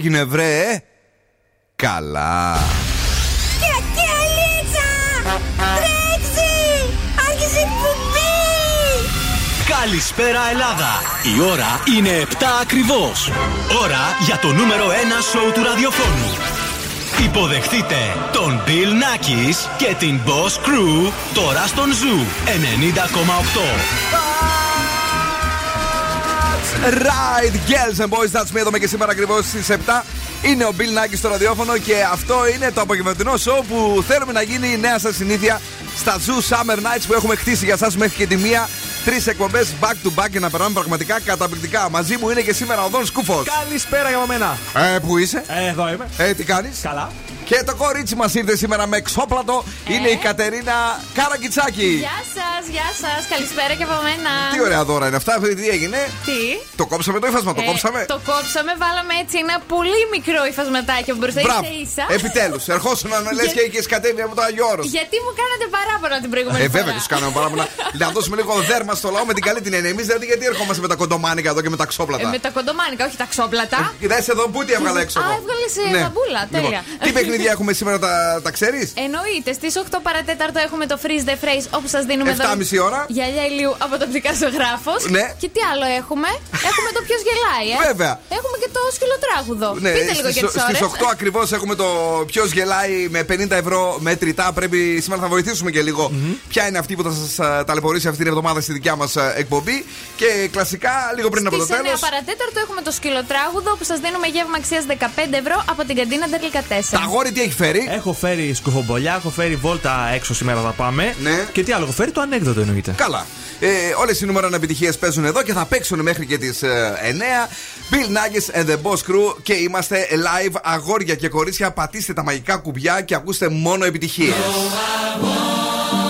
έγινε βρε; Καλά Καλησπέρα Ελλάδα! Η ώρα είναι 7 ακριβώς. Ώρα για το νούμερο 1 σοου του ραδιοφώνου. Υποδεχτείτε τον Bill Nackis και την Boss Crew τώρα στον Zoo 90,8. Right, girls and boys, that's me. Εδώ και σήμερα ακριβώς στις 7. Είναι ο Bill Nike στο ραδιόφωνο και αυτό είναι το απογευματινό show που θέλουμε να γίνει η νέα σας συνήθεια στα Zoo Summer Nights που έχουμε χτίσει για εσά μέχρι και τη μία. Τρεις εκπομπές back to back και να περνάμε πραγματικά καταπληκτικά. Μαζί μου είναι και σήμερα ο Δόν Σκούφος. Καλησπέρα για μένα. Ε, πού είσαι; Ε, εδώ είμαι. Ε, τι κάνεις; Καλά. Και το κορίτσι μας ήρθε σήμερα με εξώπλατο ε. είναι η Κατερίνα Καραγκιτσάκη. Γεια σας, γεια σας. Καλησπέρα και από μένα. Τι ωραία δώρα είναι αυτά, τι έγινε; Τι; Το κόψαμε το ύφασμα, το ε, κόψαμε; Το κόψαμε, βάλαμε έτσι ένα πολύ μικρό υφασματάκι από μπροστά. Μπράβο. Ίσα. Επιτέλους, ερχόσουν να λες και είχες κατέβει από το Άγιο Όρος. Γιατί μου κάνατε παράπονα την προηγούμενη ε, φορά. Ε, βέβαια και σου κάναμε παράπονα. να δώσουμε λίγο δέρμα στο λαό με την καλή την έννοια. Εμείς δηλαδή γιατί ερχόμαστε με τα κοντομάνικα εδώ και με τα ξόπλατα. Ε, με τα κοντομάνικα, όχι τα ξόπλατα. Ε, εδώ πού τι έβγαλε έξω. Α, έβγαλες ναι. μπαμπούλα, λοιπόν, τέλεια. Τι παιχνίδια έχουμε σήμερα τα τα, ξέρεις; Εννοείται. Στις 8 παρατέταρτο έχουμε το freeze the phrase όπου σας δίνουμε 7,5 ώρα. Γυαλιά ηλίου από το ζωγράφο. Ναι. Και τι άλλο έχουμε; έχουμε το ποιος γελάει, ε. Βέβαια. Έχουμε και το σκυλοτράγουδο. Ναι, Πείτε λίγο και τις Στις 8 ακριβώς έχουμε το ποιος γελάει με 50 ευρώ μετρητά. Πρέπει σήμερα θα βοηθήσουμε και λίγο mm-hmm. ποια είναι αυτή που θα σας ταλαιπωρήσει αυτή την εβδομάδα στη δικιά μας εκπομπή. Και κλασικά λίγο πριν Στις από το τέλο. Στι 9 παρατέταρτο έχουμε το σκυλοτράγουδο που σας δίνουμε γεύμα αξίας 15 ευρώ από την καντίνα Τερλικά 4. Τα αγόρι τι έχει φέρει; Έχω φέρει σκουφομπολιά, έχω φέρει βόλτα έξω σήμερα θα πάμε. Ναι. Και τι άλλο έχω φέρει, το ανέκδοτο εννοείται. Καλά. Ε, Όλες οι νούμερα επιτυχίες παίζουν εδώ και θα παίξουν μέχρι και τις ε, 9. Bill Nuggets and the Boss Crew και είμαστε live αγόρια και κορίτσια. Πατήστε τα μαγικά κουμπιά και ακούστε μόνο επιτυχίες. my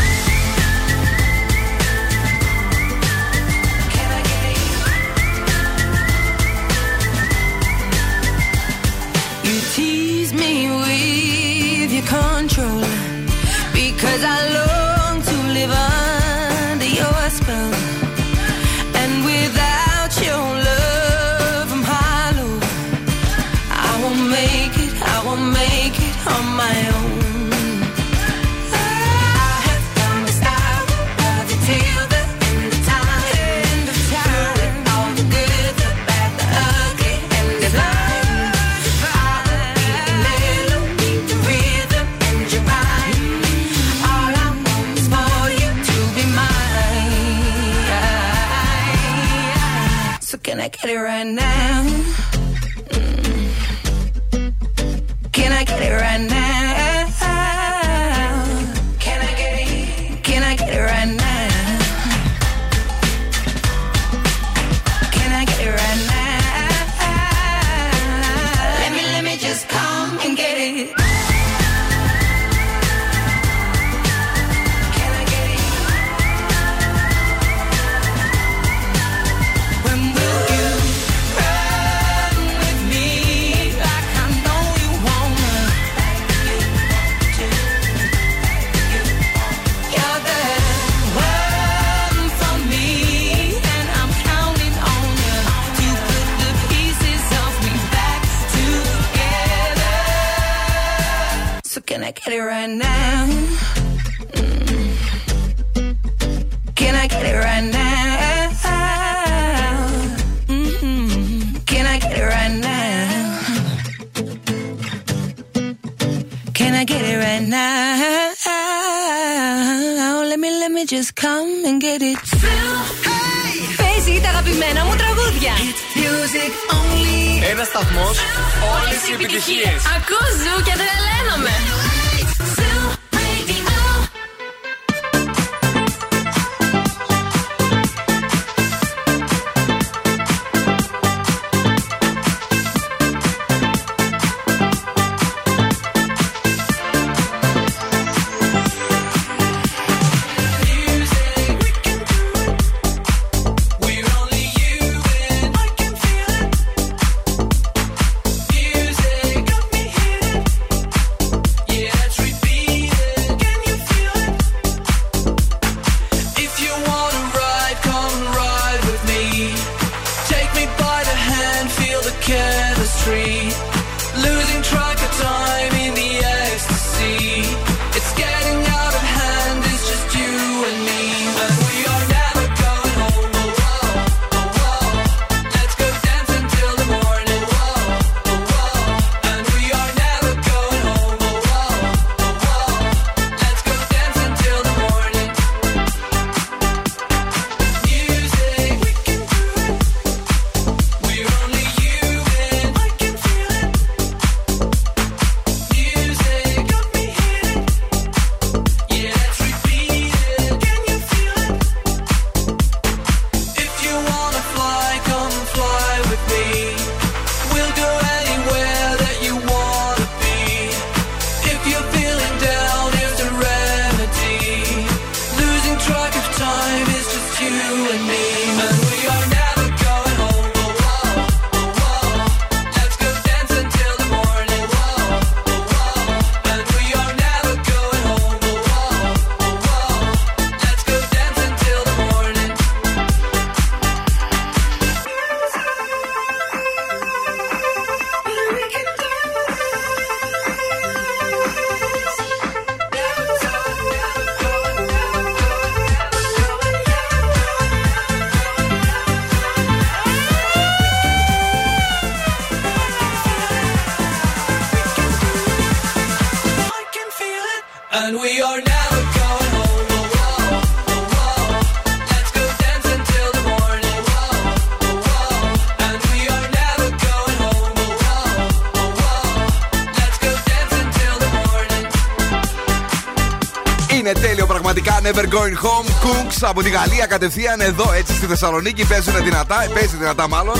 Never going home. Cooks από τη Γαλλία κατευθείαν εδώ έτσι στη Θεσσαλονίκη. Παίζουν δυνατά. Παίζει δυνατά μάλλον.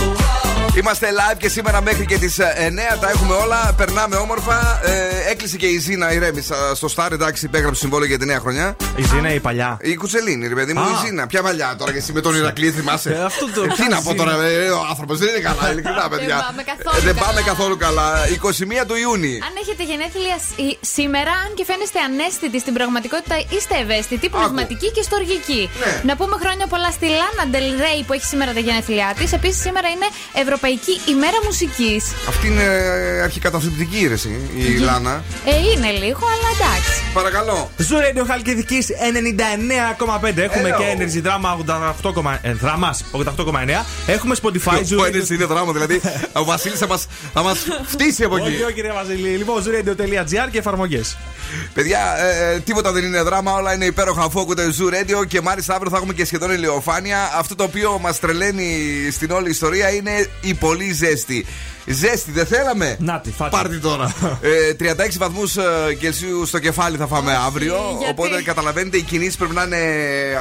Είμαστε live και σήμερα μέχρι και τις 9 τα έχουμε όλα. Περνάμε όμορφα. Ε, έκλεισε και η Ζήνα ηρέμησα στο Star. Εντάξει, υπέγραψε συμβόλαιο για τη νέα χρονιά. Η Ζήνα ή η παλιά; Η Κουτσελίνη, ρε παιδί μου, Α. η Ζήνα. Ποια παλιά τώρα και εσύ με τον Ηρακλή θυμάσαι; Ε, αυτό το- Ε, Τι να πω Ζήνα. τώρα, ε, ο άνθρωπος δεν είναι καλά, ειλικρινά, παιδιά. πάμε καθόλου Ε, Δεν καλά. πάμε καθόλου καλά. 21 του Ιούνιου. Αν έχετε γενέθλια σ- σήμερα, αν και φαίνεστε ανέστητοι στην πραγματικότητα, είστε ευαίσθητοι, πνευματικοί και στοργικοί. Ναι. Να πούμε χρόνια πολλά στη Λάνα Ντελ Ρέι που έχει σήμερα τα γενέθλιά της. Επίσης, σήμερα είναι Ευρωπαϊκή ημέρα μουσικής. Αυτή είναι ε, αρχικαταθλιπτική ήρεση, η Λάνα. Ε, είναι λίγο, αλλά εντάξει. Παρακαλώ. Ζου Radio Χαλκιδικής 99,5. Έχουμε Hello. και Energy Drama 88,9. Ε, Δράμας 88,9. Έχουμε Spotify. Zoo Ο Radio- Ένεση είναι δράμα, δηλαδή ο Βασίλης θα μα θα μας φτύσει από Όχι, εκεί. όχι, κύριε Βασιλή. Λοιπόν, zooradio.gr και εφαρμογές. Παιδιά, ε, ε, τίποτα δεν είναι δράμα, όλα είναι υπέροχα αφού ακούτε Zoo Radio και μάλιστα αύριο θα έχουμε και σχεδόν ηλιοφάνεια. Αυτό το οποίο μας τρελαίνει στην όλη ιστορία είναι η πολύ ζέστη. Ζέστη, δεν θέλαμε; Να τη, φάτε. Πάρτι τώρα. ε, 36 βαθμούς Κελσίου στο κεφάλι θα φάμε αύριο. γιατί; Οπότε καταλαβαίνετε, οι κινήσεις πρέπει να είναι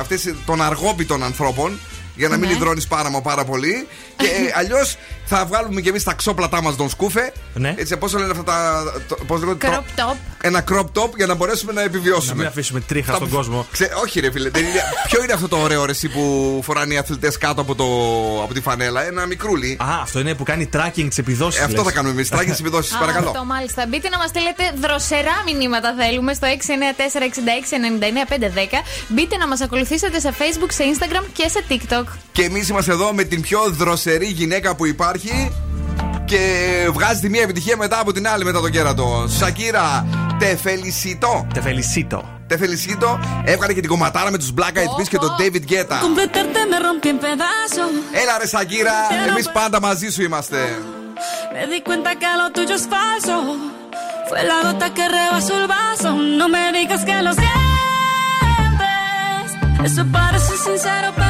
αυτές των αργόπιτων ανθρώπων. Για να μην Ναι. υδρώνεις πάρα, πάρα πολύ. Και ε, αλλιώς θα βγάλουμε και εμείς τα ξόπλατά μας τον σκούφε. Ναι. Έτσι, πώς λένε αυτά τα. το- πώς λέγονται, Crop το- top. Ένα crop top για να μπορέσουμε να επιβιώσουμε. Να μην αφήσουμε τρίχα Αυτά στον που- κόσμο. Ξε- όχι, ρε φίλε. δεν είναι- Ποιο είναι αυτό το ωραίο ρε, εσύ που φοράνε οι αθλητές κάτω από, το... από τη φανέλα; Ένα μικρούλι. Α, αυτό είναι που κάνει tracking τι επιδόσει. Ε, αυτό θα κάνουμε εμείς. Τράγει τι επιδόσει, Α, παρακαλώ. Αυτό μάλιστα. Μπείτε να μας στείλετε δροσερά μηνύματα θέλουμε στο 694-66-99-510. Μπείτε να μας ακολουθήσετε σε Facebook, σε Instagram και σε TikTok. Και εμείς είμαστε εδώ με την πιο δροσερή γυναίκα που υπάρχει. Και βγάζει τη μία επιτυχία μετά από την άλλη μετά το κέρατο. Σακύρα, τε φελισιτώ. Τε felicito. Τε φελισιτώ. Έβγαλε και την κομματάρα με τους Black Eyed Peas και τον David Guetta. Completarte me rompí en pedazos. Έλα ρε Σακύρα, εμείς πάντα μαζί σου είμαστε. Me di cuenta que lo tuyo es falso. Fue la gota que rebasó el vaso. No me digas que lo sientes. Eso parece sincero, pero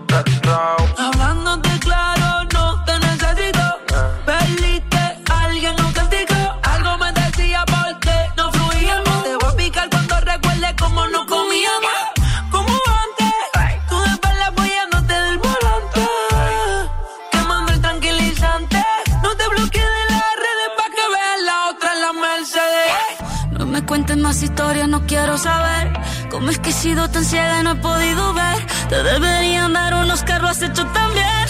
cómo es que he sido tan ciega y no he podido ver. Te deberían dar unos carros has hecho también.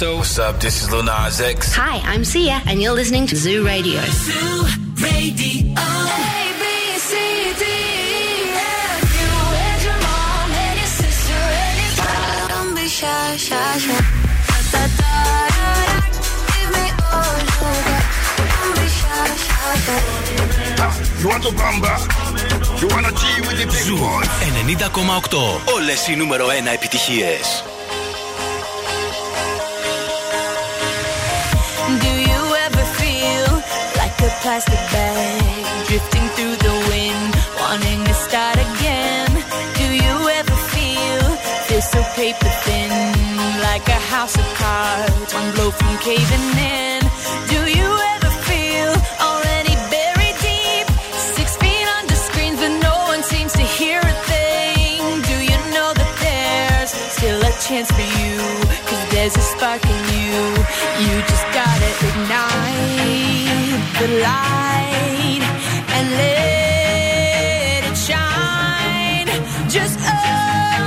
What's up? This is Lil Nas X. Hi, I'm Sia, and you're listening to Zoo Radio. Zoo Radio. Shy, shy, shy. Da, da, da, da, Give me all you be shy, shy, shy. You want to bamba? You want to G with the big boys? 90,8. Όλες οι νούμερο 1 επιτυχίες. plastic bag Drifting through the wind Wanting to start again. Do you ever feel this so paper thin Like a house of cards One blow from caving in? Do you ever feel Already buried deep Six feet under screens But no one seems to hear a thing? Do you know that there's Still a chance for you there's a spark in you. You just gotta ignite the light and let it shine. Just. Oh.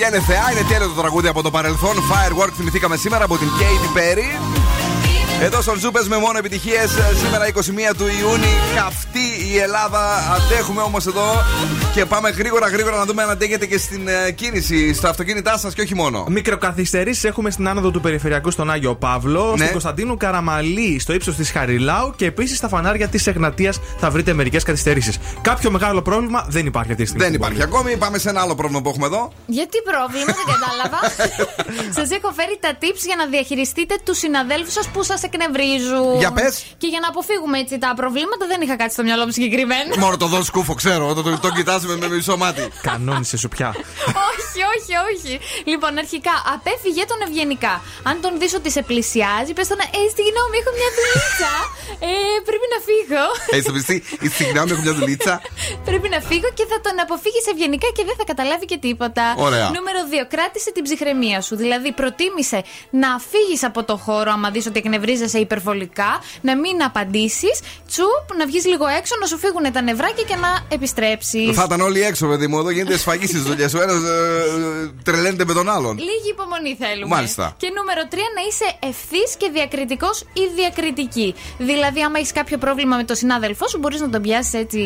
Παιδιά είναι θεά, είναι τέλειο το τραγούδι από το παρελθόν. Firework θυμηθήκαμε σήμερα από την Katy Perry. Εδώ στον Ζούπες με μόνο επιτυχίες. Σήμερα 21 του Ιούνιου. Καυτή η Ελλάδα. Αντέχουμε όμως εδώ. Και πάμε γρήγορα γρήγορα να δούμε αν αντέχετε και στην ε, κίνηση, στα αυτοκίνητά σας και όχι μόνο. Μικροκαθυστερήσεις έχουμε στην άνοδο του Περιφερειακού στον Άγιο Παύλο, Ναι. στην Κωνσταντίνου Καραμαλή, στο ύψος της Χαριλάου και επίσης στα φανάρια της Εγνατίας θα βρείτε μερικές καθυστερήσεις. Κάποιο μεγάλο πρόβλημα δεν υπάρχει αυτή τη στιγμή. Δεν στην υπάρχει πόλη. ακόμη. Πάμε σε ένα άλλο πρόβλημα που έχουμε εδώ. Γιατί πρόβλημα, δεν κατάλαβα. σας έχω φέρει τα tips για να διαχειριστείτε τους συναδέλφους σας που σας εκνευρίζουν. Για πες. Και για να αποφύγουμε έτσι τα προβλήματα, δεν είχα κάτι στο μυαλό μου συγκεκριμένα. Μόνο το δω σκούφο, ξέρω. Το, το, το κοιτάς με, με μισό μάτι. Κανόνισε σου πια. όχι, όχι, όχι. Λοιπόν, αρχικά, απέφυγε τον ευγενικά. Αν τον δεις ότι σε πλησιάζει, πες τον Ε, στη γνώμη, έχω μια δουλίτσα. Ε, πρέπει να φύγω. Έχει το πιστεί, η συγγνώμη, έχω μια δουλίτσα. Πρέπει να φύγω και θα τον αποφύγεις ευγενικά και δεν θα καταλάβει και τίποτα. Ωραία. Νούμερο 2. Κράτησε την ψυχραιμία σου. Δηλαδή, προτίμησε να φύγεις από το χώρο άμα δεις ότι εκνευρίζεσαι υπερβολικά, να μην απαντήσεις, τσουπ, να βγεις λίγο έξω, να σου φύγουν τα νευράκια και να επιστρέψεις. Θα ήταν όλοι έξω, παιδί μου. Εδώ γίνεται σφαγής στις δουλειές. Ο ένας τρελαίνεται με τον άλλον. Λίγη υπομονή θέλουμε. Μάλιστα. Και νούμερο 3, να είσαι ευθύς και διακριτικός ή διακριτική. Δηλαδή, άμα έχεις κάποιο πρόβλημα με τον συνάδελφό σου, μπορείς να τον πιάσεις έτσι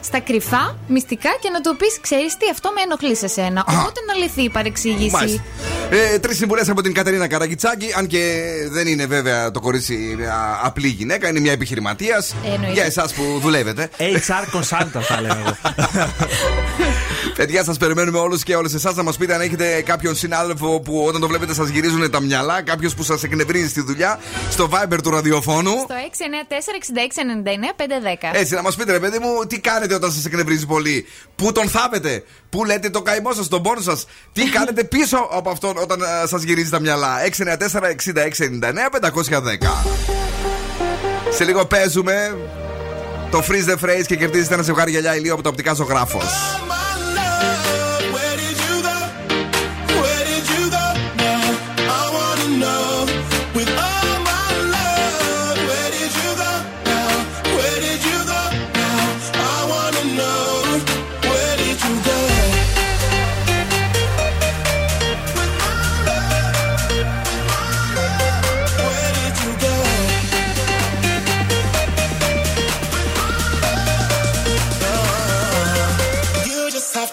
στα κρυφά, μυστικά και να του πεις: Ξέρεις τι, αυτό με ενοχλείς σε σένα. Οπότε να λυθεί η παρεξήγηση. Μάλιστα. Ε, Τρεις συμβουλές από την Κατερίνα Καραγκιτσάκη. Αν και δεν είναι βέβαια το κορίτσι μια απλή γυναίκα, είναι μια επιχειρηματίας. Εννοείται. Για εσάς που δουλεύετε. HR consultant θα λέμε εγώ. Παιδιά, σας περιμένουμε όλους και όλες εσάς να μας πείτε αν έχετε κάποιον συνάδελφο που όταν το βλέπετε σας γυρίζουν τα μυαλά, κάποιος που σας εκνευρίζει στη δουλειά, στο Viber του ραδιοφώνου. Στο 694-6699-510. Έτσι, να μας πείτε, ρε παιδί μου, τι κάνετε όταν σας εκνευρίζει πολύ; Πού τον θάβετε, Πού λέτε το καημό σας, τον πόνο σας; Τι κάνετε πίσω από αυτόν όταν σας γυρίζει τα μυαλά; 694-6699-510. Σε λίγο παίζουμε το freeze the phrase και κερδίζετε ένα ζευγάρι γυαλιά ηλίου από το οπτικά ζωγράφος.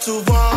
souvent.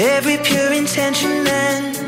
Every pure intention ends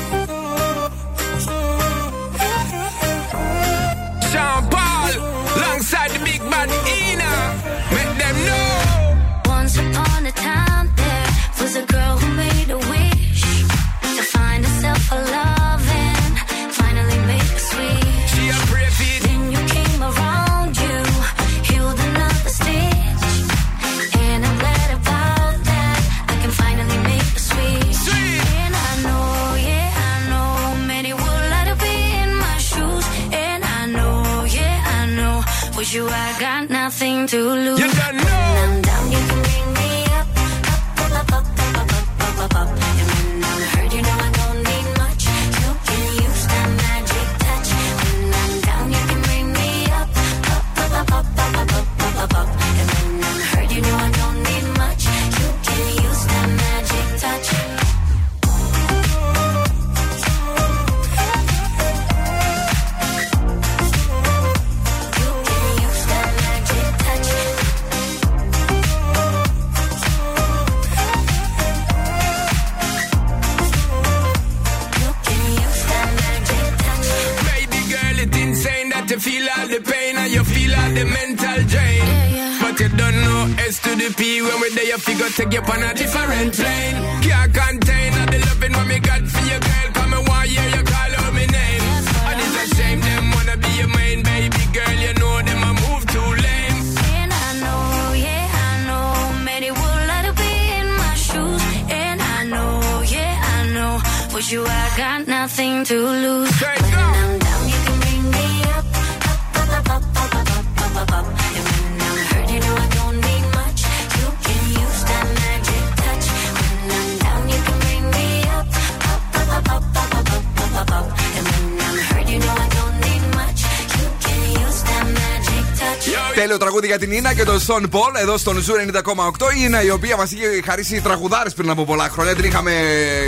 Τραγούδι για την Ίνα και τον Sean Paul εδώ στον Zoo 90,8. Η Inna η οποία μας είχε χαρίσει τραγουδάρες πριν από πολλά χρόνια. Την είχαμε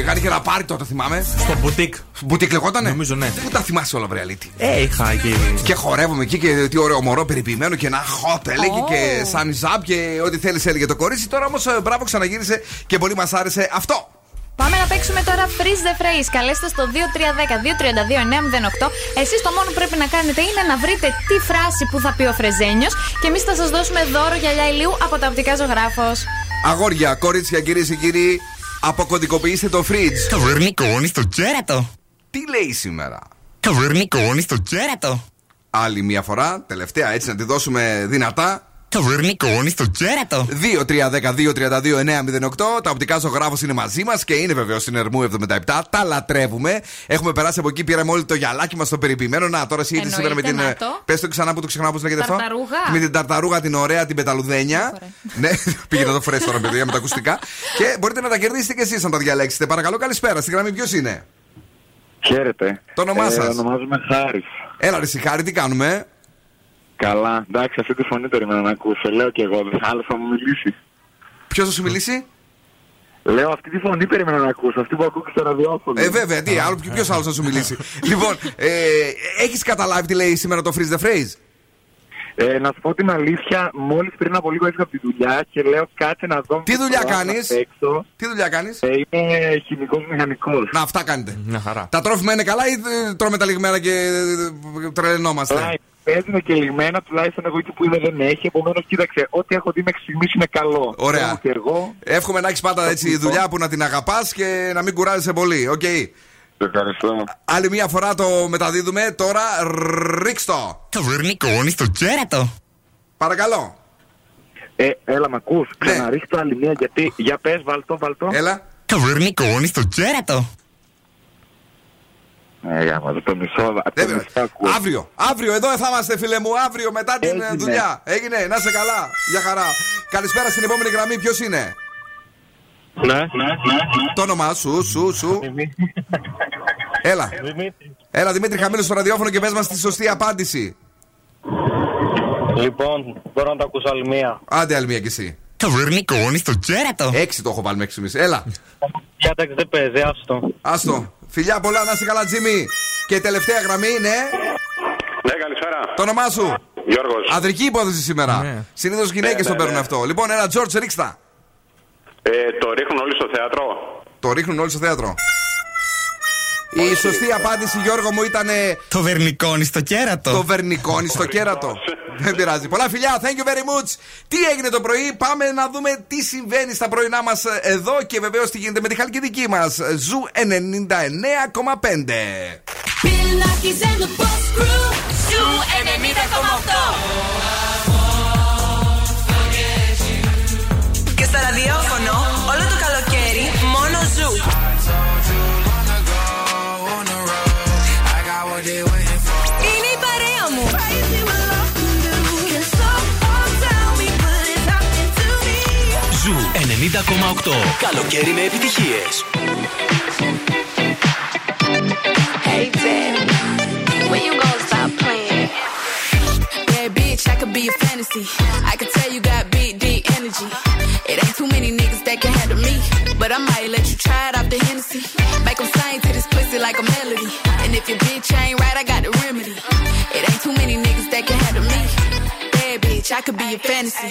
κάνει και ένα πάρτι τότε, θυμάμαι. Στο μπουτίκ. Μπουτίκ λεγότανε; Νομίζω ναι. Πού τα θυμάσαι όλα, βρε αλήτη. Ε, είχα εκεί. Και χορεύουμε εκεί και τι ωραίο μωρό περιποιημένο και ένα hot έλεγε Oh. και Sun Is Up και ό,τι θέλεις έλεγε το κορίτσι. Τώρα όμως μπράβο ξαναγύρισε και πολύ μας άρεσε αυτό. Πάμε να παίξουμε τώρα Freeze the Phrase. Καλέστε στο 2310-232-908. Εσείς το μόνο που πρέπει να κάνετε είναι να βρείτε τι φράση που θα πει ο Φρεζένιος και εμείς θα σας δώσουμε δώρο γυαλιά ηλίου από τα οπτικά ζωγράφος. Αγόρια, κορίτσια, κυρίες και κύριοι, αποκωδικοποιήστε το fridge. Καβουρνικόνι στο κέρατο. Τι λέει σήμερα; Καβουρνικόνι στο κέρατο. Άλλη μια φορά, τελευταία έτσι να τη δώσουμε δυνατά. Καβουρνικόνι στο κέρατο. 2-3-10-2-32-908. Τα οπτικά ζωγράφος είναι μαζί μας και είναι βεβαίως στην Ερμού 77. Τα λατρεύουμε. Έχουμε περάσει από εκεί, πήραμε όλοι το γυαλάκι μας το περιποιημένο. Να, τώρα εσύ ήρθε σήμερα με την. Εννοείται, να το. Πες το ξανά που το ξεχνάω, πώς λέγεται αυτό. Ταρταρούγα. Με την ταρταρούγα την ωραία, την πεταλουδένια. ναι, πήγαινε εδώ φρέσο τώρα, παιδιά, με τα ακουστικά. και μπορείτε να τα κερδίσετε κι εσείς αν τα διαλέξετε. Παρακαλώ, καλησπέρα. Στη γραμμή ποιος είναι; Χαίρετε. Το όνομά Ε, σας. Ονομάζομαι Χάρης. Έλα, ρε Σιχάρη, τι κάνουμε; Καλά, εντάξει, αυτή τη φωνή περιμένω να ακούσω. Λέω και εγώ, άλλος θα μου μιλήσει. Ποιος θα σου μιλήσει; Λέω αυτή τη φωνή περιμένω να ακούσω, αυτή που ακούω και στο ραδιόφωνο. Ε, βέβαια, τι άλλο, ποιος άλλος θα σου μιλήσει; λοιπόν, ε, έχεις καταλάβει τι λέει σήμερα το freeze the phrase; Ε, να σου πω την αλήθεια, μόλις πριν από λίγο έφυγα από τη δουλειά και λέω κάτσε να δω. Τι δουλειά πώς μπορώ να κάνεις; παίξω. Τι δουλειά κάνεις; Ε, είμαι χημικός μηχανικός. Να, αυτά κάνετε. Μια χαρά. Τα τρόφιμα είναι καλά ή ε, τρώμε τα ληγμένα και ε, τρελαινόμαστε; Παίζουν και ληγμένα, τουλάχιστον εγώ εκεί που είμαι δεν έχει. Επομένως, κοίταξε, ό,τι έχω δει μέχρι στιγμής είναι καλό. Ωραία. Θέλω Και εγώ. Εύχομαι να έχεις πάντα έτσι δουλειά που να την αγαπάς και να μην κουράζεσαι πολύ. Οκ; Ευχαριστώ. Άλλη μια φορά το μεταδίδουμε. Τώρα ρίξτο. Καβουρνικόνι στο κέρατο. Παρακαλώ. Ε, έλα, μ' ακούς; Ξαναρίχτω άλλη μία γιατί. Για πες, βάλτο, βάλτο. Έλα. Καβουρνικόνι στο κέρατο. Ε, για μας, το μισό. Το μισό ακούω. Αύριο, αύριο εδώ θα είμαστε φίλε μου. Αύριο μετά την ε, Έγινε. δουλειά. Έγινε, να είσαι καλά. Για χαρά. Καλησπέρα στην επόμενη γραμμή. Ποιος είναι; Ναι, ναι, ναι. Το όνομά σου, σου, σου. Έλα. Έλα Δημήτρη, χαμήλω στο ραδιόφωνο και πες μας τη σωστή απάντηση. Λοιπόν, μπορώ να το ακούσω άλλη μία. Άντε άλλη μία κι εσύ. Καβουρνικόνι στο κέρατο. Έξι το έχω βάλει μέχρι στιγμής. Έλα. Κοίταξε, δεν παίζει, άστο. Άστο. Φιλιά πολλά, να είσαι καλά, Τζίμι. Και η τελευταία γραμμή είναι. Ναι, καλησπέρα. Το όνομά σου. Γιώργος. Αδρική υπόθεση σήμερα. Ναι. Συνήθως γυναίκες Ναι, το ναι, παίρνουν ναι. αυτό. Λοιπόν, ένα George, ρίξτα. Ε, το ρίχνουν όλοι στο θέατρο. Το ρίχνουν όλοι στο θέατρο. Η σωστή απάντηση, Γιώργο μου, ήταν. Το βερνικώνει στο κέρατο. Το βερνικώνει στο κέρατο. Δεν πειράζει. Πολλά φιλιά, thank you very much. Τι έγινε το πρωί, πάμε να δούμε τι συμβαίνει στα πρωινά μας εδώ και βεβαίως τι γίνεται με τη Χαλκιδική μας. Zoo 99,5. Bill Nakis and Καλοκαίρι με επιτυχίες. Hey, Daddy, when you gonna stop playing? Bad bitch, I could be a fantasy. I could tell you got big, deep energy. It ain't too many niggas that can handle me. But I might let you try it off the Hennessy. Make 'em sing to this pussy like a melody. And if your bitch ain't right, I got the remedy. It ain't too many niggas that can handle me. Bad bitch, I could be a fantasy.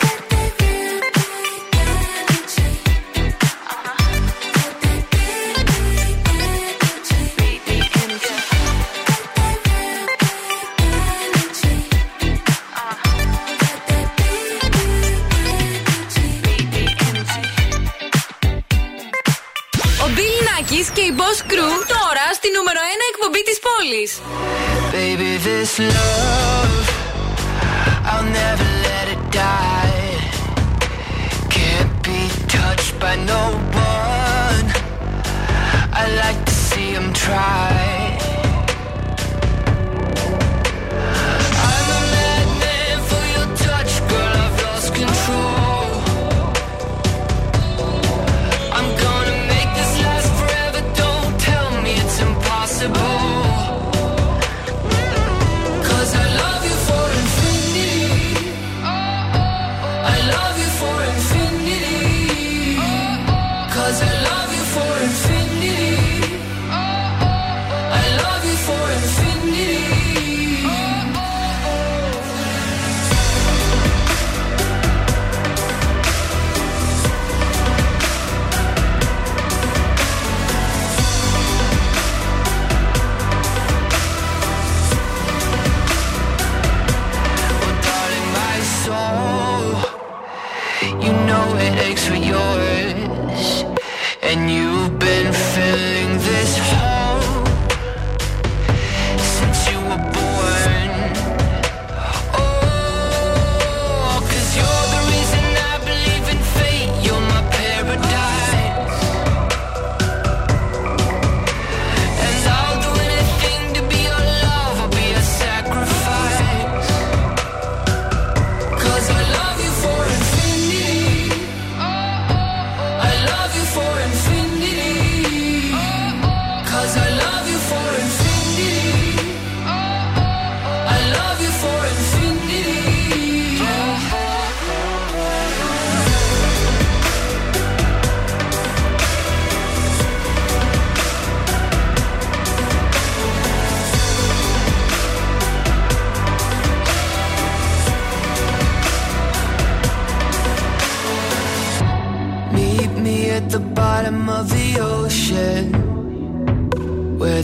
Crew τώρα στη νούμερο 1 εκπομπή της πόλης. Baby, this love, I'll never let it die. Can't be touched by no one. I like to see him try.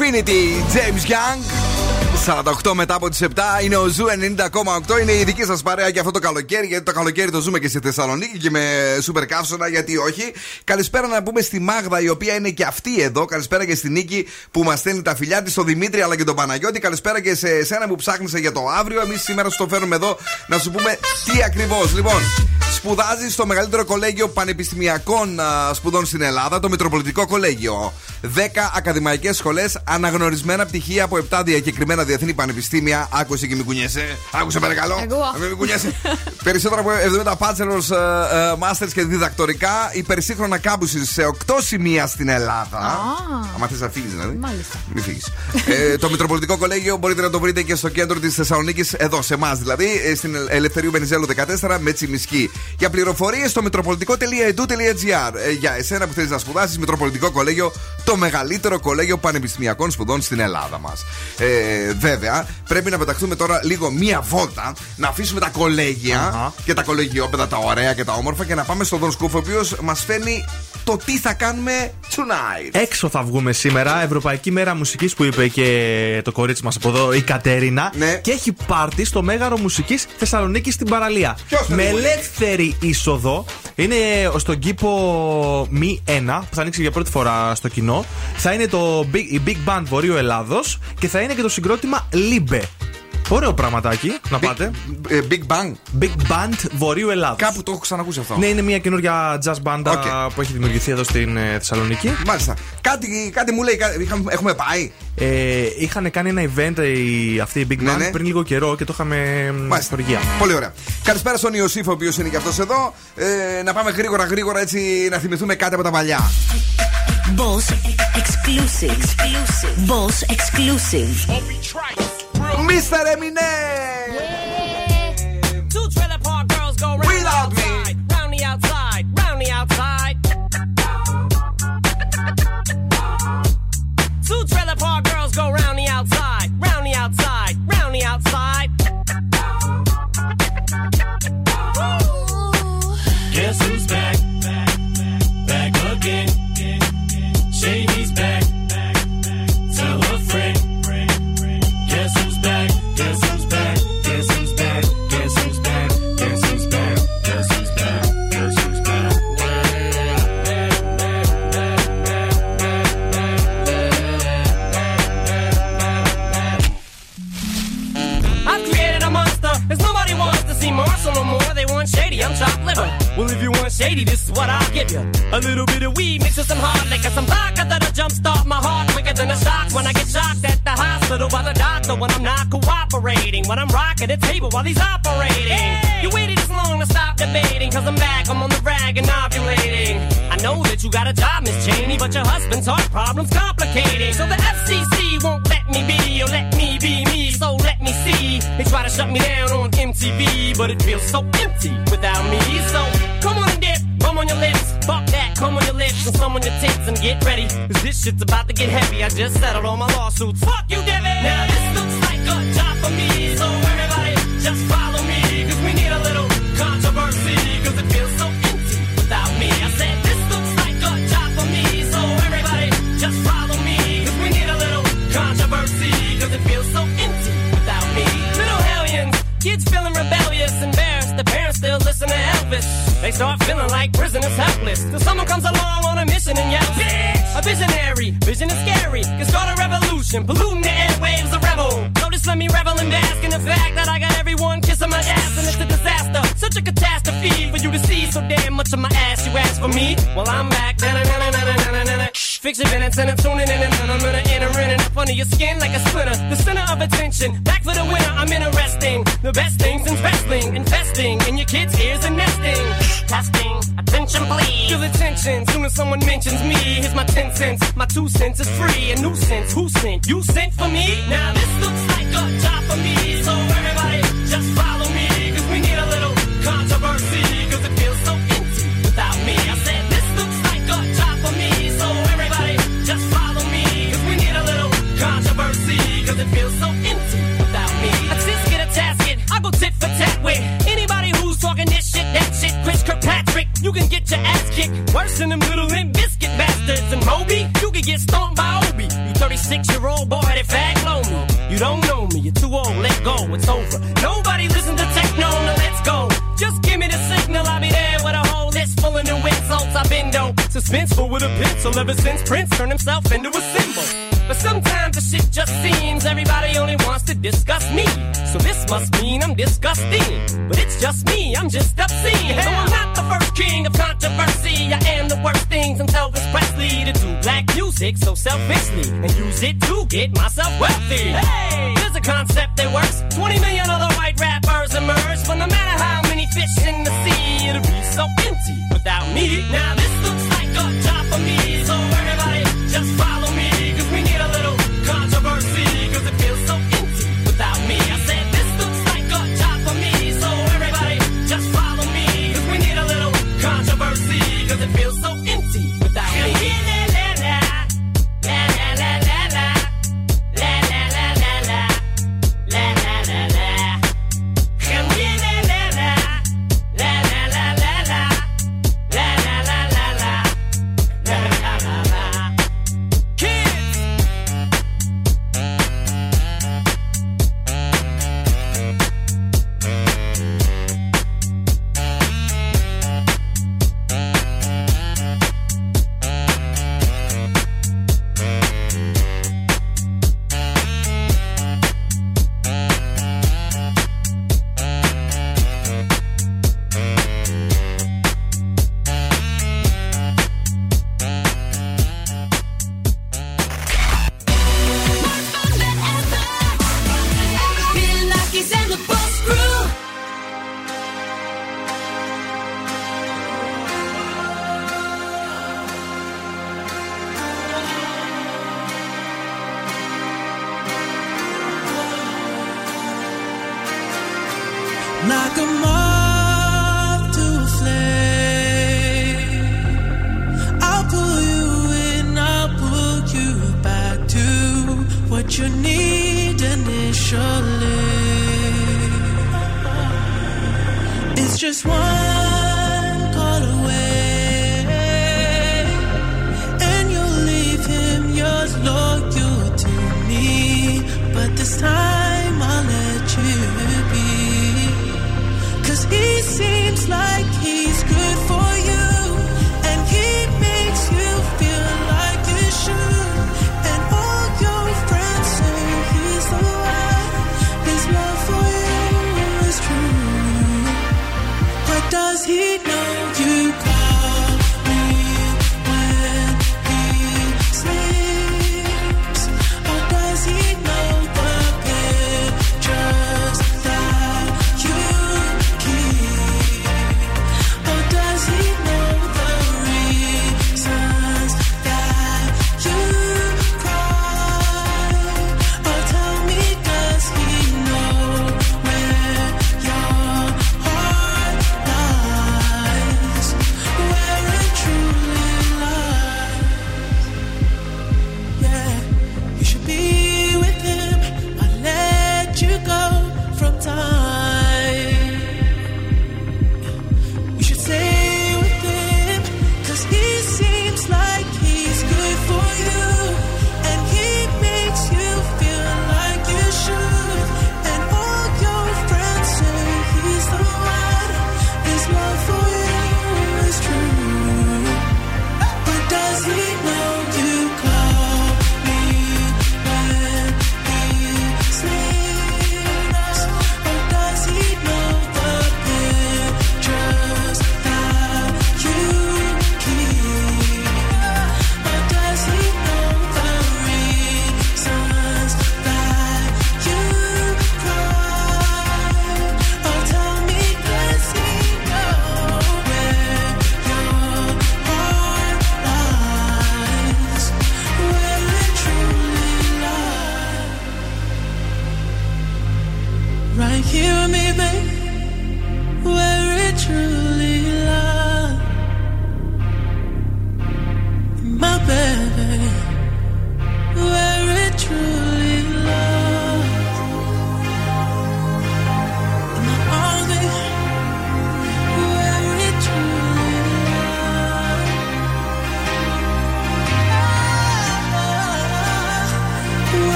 Infinity, Jaymes Young. 48 μετά από τις 7 είναι ο Zoo 90,8. Είναι η δική σας παρέα για αυτό το καλοκαίρι. Γιατί το καλοκαίρι το ζούμε και στη Θεσσαλονίκη και με σούπερ καύσωνα, γιατί όχι. Καλησπέρα να πούμε στη Μάγδα, η οποία είναι και αυτή εδώ. Καλησπέρα και στη Νίκη που μας στέλνει τα φιλιά της, στον Δημήτρη αλλά και τον Παναγιώτη. Καλησπέρα και σε εσένα που ψάχνεις για το αύριο. Εμείς σήμερα σου το φέρνουμε εδώ να σου πούμε τι ακριβώς. Λοιπόν, σπουδάζεις στο μεγαλύτερο κολέγιο πανεπιστημιακών α, σπουδών στην Ελλάδα, το Μητροπολιτικό Κολέγιο. 10 ακαδημαϊκές σχολές, αναγνωρισμένα πτυχία από 7 διακεκριμένα διεθνή πανεπιστήμια. Άκουσε και μη κουνιέσαι. Άκουσε παρακαλώ. Εγώ. Μην κουνιέσαι. Περισσότερα από 70 bachelors, ε, ε, masters και διδακτορικά. Υπερσύγχρονα κάμπουση σε 8 σημεία στην Ελλάδα. Αν θες να φύγεις δηλαδή. Μάλιστα. Μην φύγεις. ε, το Μητροπολιτικό Κολέγιο μπορείτε να το βρείτε και στο κέντρο της Θεσσαλονίκης, εδώ σε εμάς δηλαδή, ε, στην Ελευθερίου Βενιζέλου 14 με Τσιμισκή. Για πληροφορίες στο μητροπολιτικό.edu.gr. Ε, για εσένα που θέλεις να σπουδάσεις, Μητροπολιτικό Κολέγιο, το μεγαλύτερο κολέγιο πανεπιστημιακών σπουδών στην Ελλάδα μας. Ε, βέβαια, πρέπει να πεταχτούμε τώρα λίγο μία βόλτα, να αφήσουμε τα κολέγια και τα κολεγιόπεδα, τα ωραία και τα όμορφα και να πάμε στον Δον Σκούφ, ο οποίος μας φέρνει το τι θα κάνουμε tonight. Έξω θα βγούμε σήμερα, Ευρωπαϊκή Μέρα Μουσικής που είπε και το κορίτσι μας από εδώ, η Κατέρινα. Ναι. Και έχει πάρτι στο Μέγαρο Μουσικής Θεσσαλονίκη στην παραλία. Ποιος θα Με είναι, ελεύθερη είσοδο. Είναι στον κήπο Μη 1 που θα ανοίξει για πρώτη φορά στο κοινό. Θα είναι το Big, η Big Band Βορείου Ελλάδος και θα είναι και το συγκρότημα Libe. Ωραίο πραγματάκι να πάτε. Ε, Big Bang. Big Band Βορείου Ελλάδος. Κάπου το έχω ξανακούσει αυτό. Ναι, είναι μια καινούργια jazz μπάντα Οκ. που έχει δημιουργηθεί εδώ στην ε, Θεσσαλονίκη. Μάλιστα. Κάτι, κάτι μου λέει, κάτι- είχαμε- έχουμε πάει. Ε, είχαν κάνει ένα event η, αυτή η Big Band Ναι, ναι. πριν λίγο καιρό και το είχαμε μ, Μάλιστα. χορηγία. Πολύ ωραία. Καλησπέρα στον Ιωσήφ, ο οποίος είναι και αυτός εδώ. Ε, να πάμε γρήγορα, γρήγορα έτσι να θυμηθούμε κάτι από τα παλιά. Boss exclusive. exclusive. Boss exclusive. Mr. Eminem! A little bit of weed mixed with some hard liquor, some vodka that'll jumpstart my heart quicker than a shock when I get shocked at the hospital by the doctor when I'm not cooperating. When I'm rocking the table while he's operating. You waited this long to stop debating, cause I'm back, I'm on the rag and ovulating. I know that you got a job, Miss Cheney, but your husband's heart problem's complicating. So the FCC won't let me be, or let me be me, so let me see. They try to shut me down on MTV, but it feels so empty without me. Some your tits, and get ready. Cause this shit's about to get heavy. I just settled all my lawsuits. Fuck you, Debbie! Now this looks like a job for me, so everybody just follow me, cause we need a little controversy, cause it feels so empty without me. I said this looks like a job for me, so everybody just follow me, cause we need a little controversy, cause it feels so empty without me. Little hellions, kids feeling rebellious, embarrassed, the parents still listen to Elvis. They start feeling like prisoners helpless, till someone comes along vision is scary, can start a revolution, polluting the airwaves, a rebel. Just let me revel in the fact that I got everyone kissing my ass and it's a disaster. Such a catastrophe for you to see so damn much of my ass. You ask for me? Well, I'm back. Fix your minutes and I'm tuning in and I'm gonna enter in and up under your skin like a splinter. The center of attention. Soon as someone mentions me. Here's my 10 cents. My two cents is free. A nuisance. Who sent? You sent for me? Now this looks like a job for me. So everybody just follow me. worse than them little limp biscuit bastards. And Moby, you could get stoned by Obi. You 36 year old boy that fag lonely. You don't know me, you're too old, let go, it's over. Nobody listen to techno, no, let's go. Just give me the signal, I'll be there with a whole list full of new insults. I've been though suspenseful with a pencil ever since Prince turned himself into a symbol. But sometimes the shit just seems everybody only wants to discuss me. So this must mean I'm disgusting. But it's just me, I'm just obscene. So I'm not first king of controversy. I am the worst things. I'm Elvis Presley to do black music so selfishly and use it to get myself wealthy. Hey, there's a concept that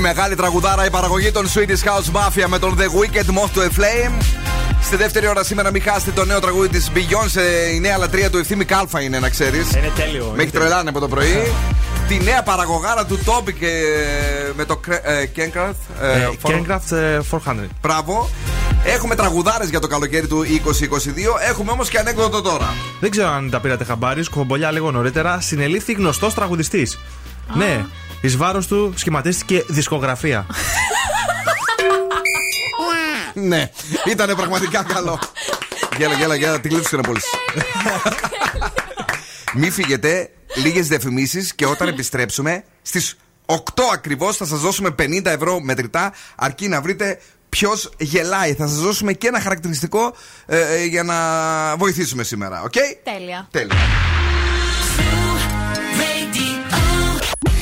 μεγάλη τραγουδάρα, η παραγωγή των Swedish House Mafia με τον The Wicked Moth to a Flame. Στη δεύτερη ώρα σήμερα μην χάσετε το νέο τραγούδι της Beyoncé, η νέα λατρεία του ευθύμη Κάλφα είναι να ξέρεις. Είναι τέλειο. Με έχει τρελάνε από το πρωί. Τη νέα παραγωγάρα του Topic ε, με το Kenkrath. Kenkraft ε, 400. Μπράβο. Έχουμε τραγουδάρες για το καλοκαίρι του 2022. Έχουμε όμως και ανέκδοτο τώρα. Δεν ξέρω αν τα πήρατε χαμπάρι, σκομπολιά λίγο νωρίτερα. Συνελήφθη γνωστός τραγουδιστής. Ναι, εις βάρος του σχηματίστηκε δισκογραφία. ναι, ήταν πραγματικά καλό. Γέλα, γέλα, γέλα, τη γλύψη να πόλη. Μη φύγετε, λίγες διαφημίσεις και όταν επιστρέψουμε στις 8 ακριβώς θα σας δώσουμε 50 ευρώ μετρητά αρκεί να βρείτε ποιος γελάει. Θα σας δώσουμε και ένα χαρακτηριστικό ε, ε, για να βοηθήσουμε σήμερα. Οκ; Τέλεια. Τέλεια.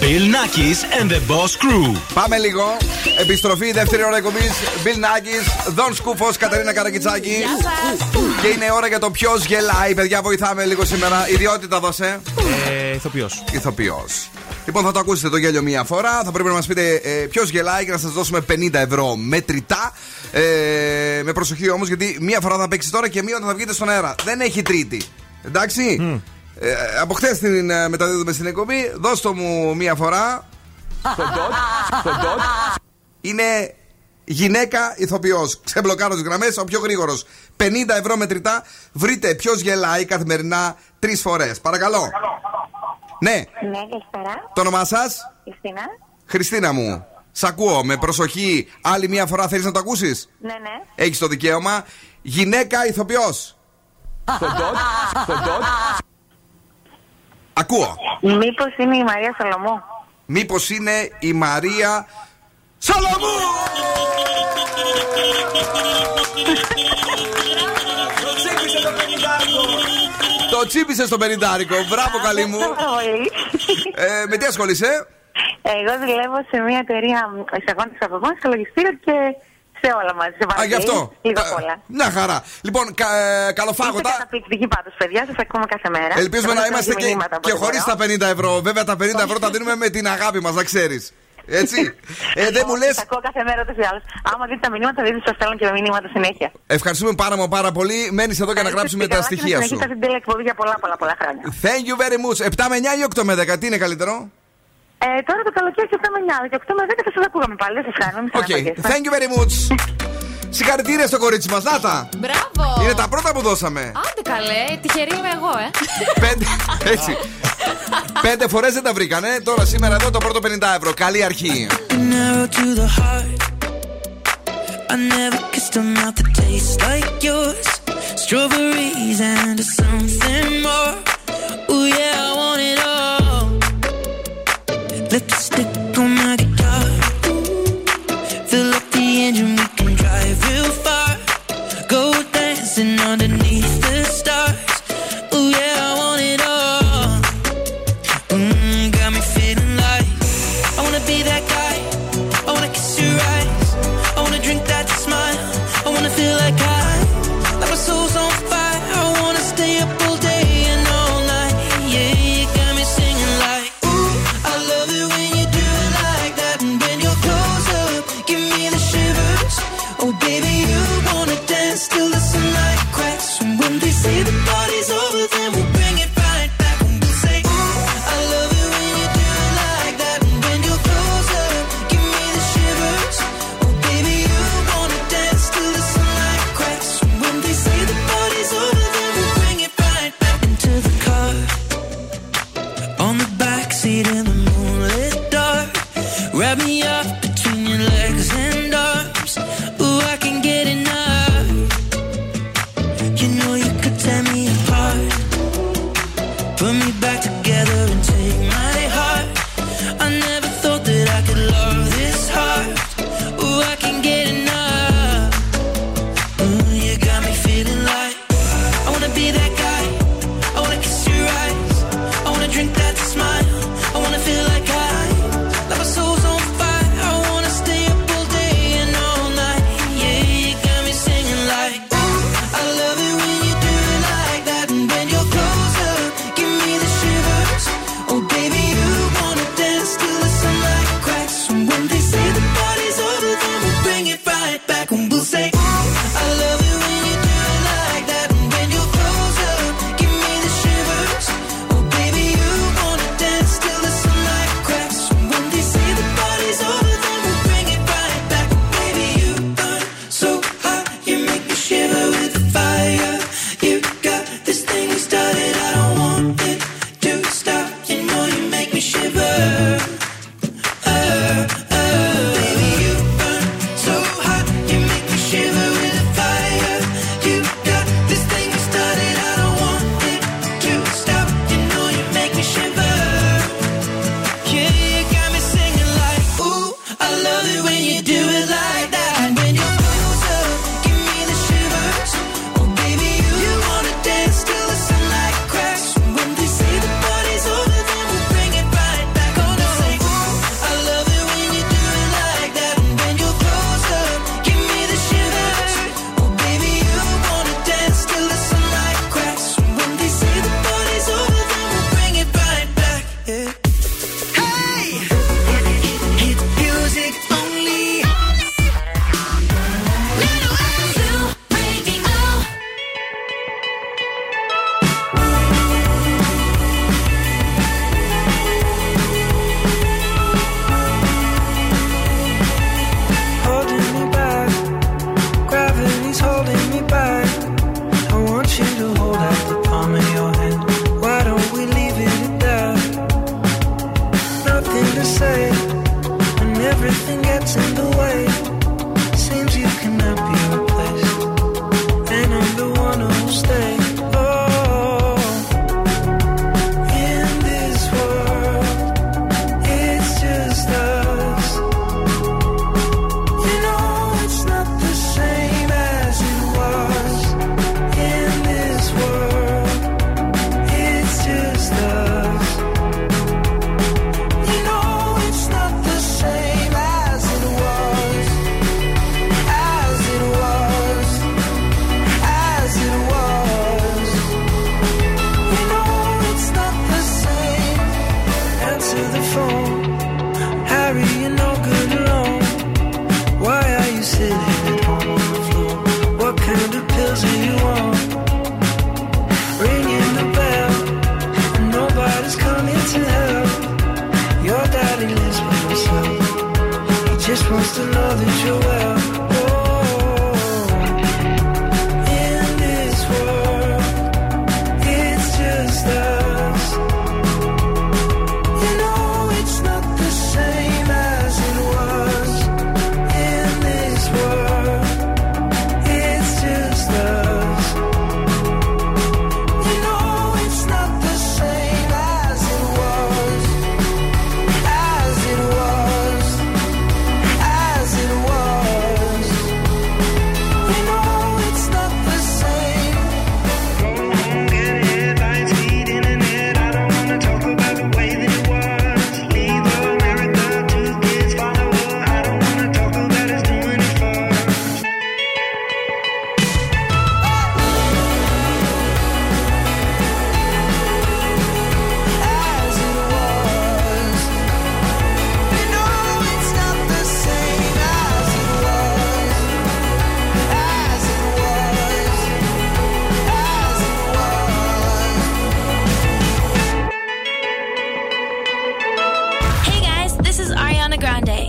Bill Nackis and the Boss Crew. Πάμε λίγο. Επιστροφή, δεύτερη ώρα εκπομπής. Bill Nackis, Δον Σκούφος, Κατερίνα Καρακιτσάκη. Και είναι ώρα για το ποιος γελάει. Παιδιά, βοηθάμε λίγο σήμερα. Ιδιότητα δώσε. Ε, Ηθοποιός. Ηθοποιός. Λοιπόν, θα το ακούσετε το γέλιο μία φορά. Θα πρέπει να μας πείτε ε, ποιος γελάει και να σας δώσουμε 50 ευρώ μετρητά. Ε, με προσοχή όμως, γιατί μία φορά θα παίξεις τώρα και μία όταν θα βγείτε στον αέρα. Δεν έχει τρίτη. Εντάξει. Ε, από χθες την ε, μεταδίδουμε στην εκπομπή. Δώστε μου μία φορά. Στο dot. Στο dot. Είναι γυναίκα ηθοποιός. Ξεμπλοκάρω τις γραμμές, ο πιο γρήγορος. 50 ευρώ μετρητά. Βρείτε ποιος γελάει καθημερινά τρεις φορές. Παρακαλώ. Ναι, Ναι, καλησπέρα. το όνομά σας; Χριστίνα. Χριστίνα μου. Σ' ακούω με προσοχή. Άλλη μία φορά θέλεις να το ακούσεις; Ναι, ναι. Έχεις το δικαίωμα. Γυναίκα ηθοποιός. Στο dot. Στο dot. Ακούω. Μήπως είναι η Μαρία Σολομού. Μήπως είναι η Μαρία Σολομού! Το τσίπησε στο πενιντάρικο. Μπράβο, καλή μου. Ε, με τι ασχολείσαι, Εγώ δουλεύω σε μια εταιρεία εισαγών της απομόνης, στο λογιστήριο και σε όλα μαζί. Σε Α, γι' παραγωγή, αυτό. Λίγο Ε, απ' όλα. Μια χαρά. Λοιπόν, κα, ε, καλοφάγωτα. Είστε καταπληκτικοί πάντως, παιδιά. Σας ακούμε κάθε μέρα. Ελπίζουμε να Σας είμαστε στέλνω και, μηνύματα από και ό,τι χωρίς μπορώ. τα 50 ευρώ. Βέβαια, τα 50 ευρώ τα δίνουμε με την αγάπη μας, να ξέρεις. Έτσι. Ε, δεν μου λε. Σας ακούω κάθε μέρα ούτως ή άλλως. Άμα δείτε τα μηνύματα, δείτε σας στέλνω και με μηνύματα συνέχεια. Ευχαριστούμε πάρα μα πάρα πολύ. Μένεις εδώ για να γράψουμε τα Καλά, και να στοιχεία σου. συνεχίσετε την τέλεια εκπομπή για πολλά πολλά πολλά χρόνια. Thank you very much. 7 με 9 ή 8 με 10, τι είναι καλύτερο; Ε, τώρα το καλοκαίρι και 7 με 9, και 8 με 10 θα σας ακούγαμε πάλι, δεν σας κάνω. μην Οκ. στεναχωριέστε. Thank you very much. Συγχαρητήρια στο κορίτσι μας, Νάτα. Μπράβο! Είναι τα πρώτα που δώσαμε. Άντε καλέ, τυχερή είμαι εγώ, ε. Πέντε, έτσι. Πέντε φορές δεν τα βρήκανε. Τώρα σήμερα εδώ το πρώτο 50 ευρώ. Καλή αρχή. Narrow to the heart. I never kissed a mouth that tastes like yours. Strawberries and something more. Ooh, yeah, Lipstick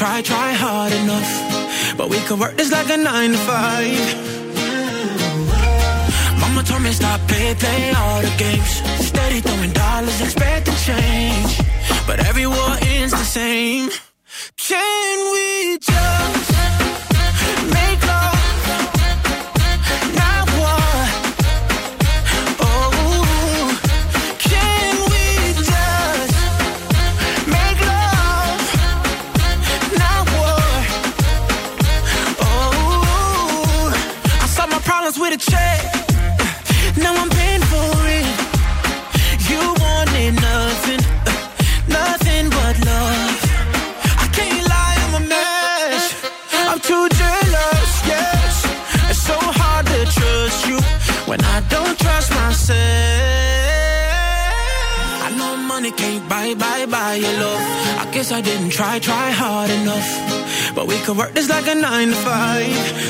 try, try hard enough. But we could work this like a nine to five. Mama told me stop, play, play all the games. Steady throwing dollars, expect to change. But every war ends the same. like a nine to five.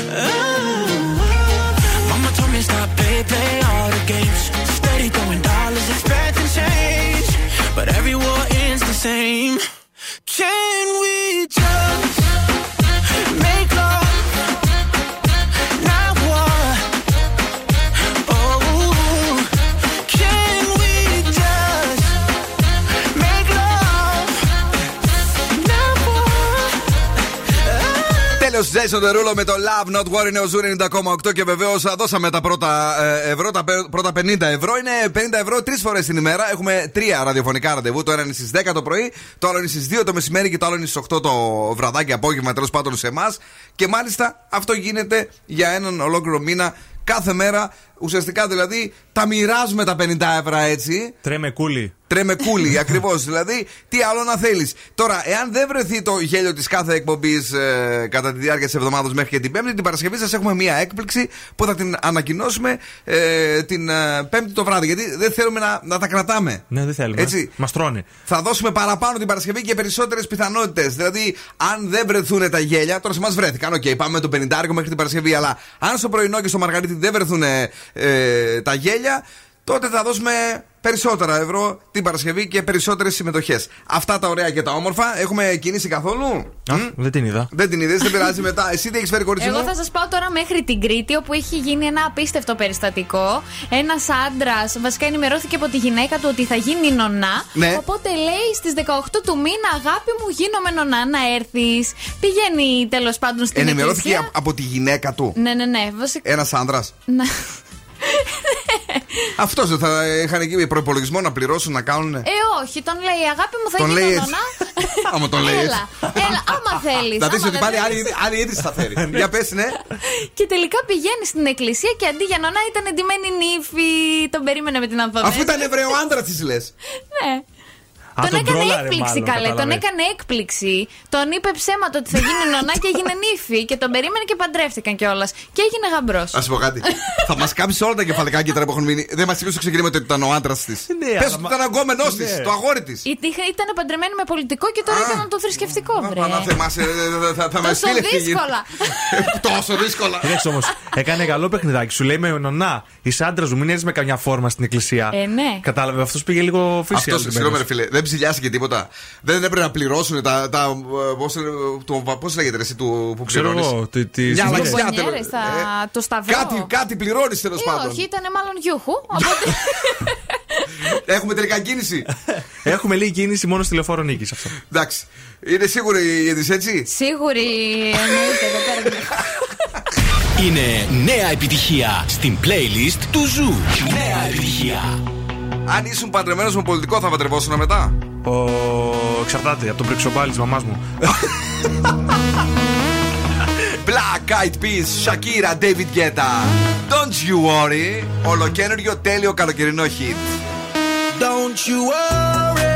Jason Derulo με το Love Not War είναι ο Zoo 90,8 και βεβαίως δώσαμε τα πρώτα ε, ευρώ, τα πε- πρώτα 50 ευρώ. Είναι 50 ευρώ τρεις φορές την ημέρα. Έχουμε τρία ραδιοφωνικά ραντεβού. Το ένα είναι στις 10 το πρωί, το άλλο είναι στις 2 το μεσημέρι και το άλλο είναι στις 8 το βραδάκι απόγευμα τέλος πάντων σε εμάς. Και μάλιστα αυτό γίνεται για έναν ολόκληρο μήνα κάθε μέρα. Ουσιαστικά δηλαδή τα μοιράζουμε τα 50 ευρώ έτσι. Τρέμε κούλι. Τρέμε κούλι, ακριβώς. Δηλαδή, τι άλλο να θέλεις. Τώρα, εάν δεν βρεθεί το γέλιο της κάθε εκπομπής ε, κατά τη διάρκεια της εβδομάδας μέχρι και την Πέμπτη, την Παρασκευή σας έχουμε μία έκπληξη που θα την ανακοινώσουμε ε, την ε, Πέμπτη το βράδυ. Γιατί δεν θέλουμε να, να τα κρατάμε. Ναι, δεν θέλουμε. Έτσι. Μας τρώνε. Θα δώσουμε παραπάνω την Παρασκευή και περισσότερες πιθανότητες. Δηλαδή, αν δεν βρεθούν τα γέλια, τώρα σε εμάς βρέθηκαν. Οκ, πάμε με το 50 μέχρι την Παρασκευή. Αλλά αν στο πρωινό και στο Μαργαρίτη δεν βρεθούν ε, ε, τα γέλια, τότε θα δώσουμε περισσότερα ευρώ την Παρασκευή και περισσότερες συμμετοχές. Αυτά τα ωραία και τα όμορφα. Έχουμε κίνηση καθόλου; Α, δεν την είδα. Δεν την είδες, δεν πειράζει μετά. Εσύ τι έχεις φέρει κορίτσι Εγώ μου; θα σας πάω τώρα μέχρι την Κρήτη, όπου έχει γίνει ένα απίστευτο περιστατικό. Ένας άντρας βασικά ενημερώθηκε από τη γυναίκα του ότι θα γίνει νονά. Ναι. Οπότε λέει στις 18 του μήνα, αγάπη μου, γίνομαι νονά να έρθεις. Πηγαίνει τέλος πάντων στην Ενημερώθηκε εκκλησία. από, από τη γυναίκα του. Ναι, ναι, ναι. Βασικά. Ένας άντρα. Ναι. Αυτός δεν θα είχαν εκεί προπολογισμό να πληρώσουν να κάνουν. Ε, όχι, τον λέει αγάπη μου, θα Τον γίνω λέει έτσι. νονά. Άμα τον λέει Έλα, έλα, άμα θέλεις. Να δεις ότι πάλι άλλη, άλλη είδηση θα φέρει. Για πες, ναι. Και τελικά πηγαίνει στην εκκλησία και αντί για νονά ήταν εντυμένη νύφη. Τον περίμενε με την ανθοδέσμη. Αφού ήταν Εβραίο άντρα της λες. Ναι. Α, τον τον έκανε τρόλαρε έκπληξη, μάλλον, καλέ. Τον κατάλαβε. έκανε έκπληξη. Τον είπε ψέματα ότι θα γίνει νονά και έγινε νύφη. Και τον περίμενε και παντρεύτηκαν κιόλας. Και έγινε γαμπρός. Α πω κάτι. θα μας κάψει όλα τα κεφαλικά κύτταρα που έχουν μείνει. Δεν μας είπε στο ξεκίνημα ότι ήταν ο άντρας της. Ναι, Πες αλλά ότι μα- ήταν αγκόμενό της, Ναι. το αγόρι της. Ήταν παντρεμένη με πολιτικό και τώρα έκαναν το θρησκευτικό, βρε. Παναθεμάσαι, θα, θα μα Τόσο στείλει αυτή η γη- δύσκολα. Τόσο δύσκολα. Κοίταξε όμως, έκανε καλό παιχνιδάκι. Σου λέει με νονά, είσαι άντρας μου, μην έρθεις με καμιά φόρμα στην εκκλησία. Ε, ναι. Κατάλαβε, αυτός πήγε λίγο φύση. Αυτό, συγγνώμη, ρε φίλε, δεν ψηλιάστηκε τίποτα. Δεν έπρεπε να πληρώσουν τα. τα Πώς λέγεται ρε, εσύ του που Ξέρω πληρώνεις; εγώ, τι- τι Μια συνήθειες. λαξιά, Μπονιέρες, τέλος. θα... Ε, το σταυρό. Κάτι, κάτι πληρώνεις τέλος Ε, πάντων. όχι, ήταν μάλλον γιούχου. Οπότε Έχουμε τελικά κίνηση. Έχουμε λίγη κίνηση μόνο στη λεωφόρο νίκης αυτό. Εντάξει. Είναι σίγουρη η είδηση, έτσι; σίγουρη εννοείται εδώ πέρα. Είναι νέα επιτυχία στην playlist του Zoo. Νέα επιτυχία. Αν ήσουν παντρεμένος με πολιτικό, θα παντρευόσουν μετά. Ο... Εξαρτάται από τον πρεξοπάλι της μαμάς μου. Black Eyed Peas, Shakira, David Guetta. Don't you worry. Ολοκένουργιο τέλειο καλοκαιρινό hit. Don't you worry.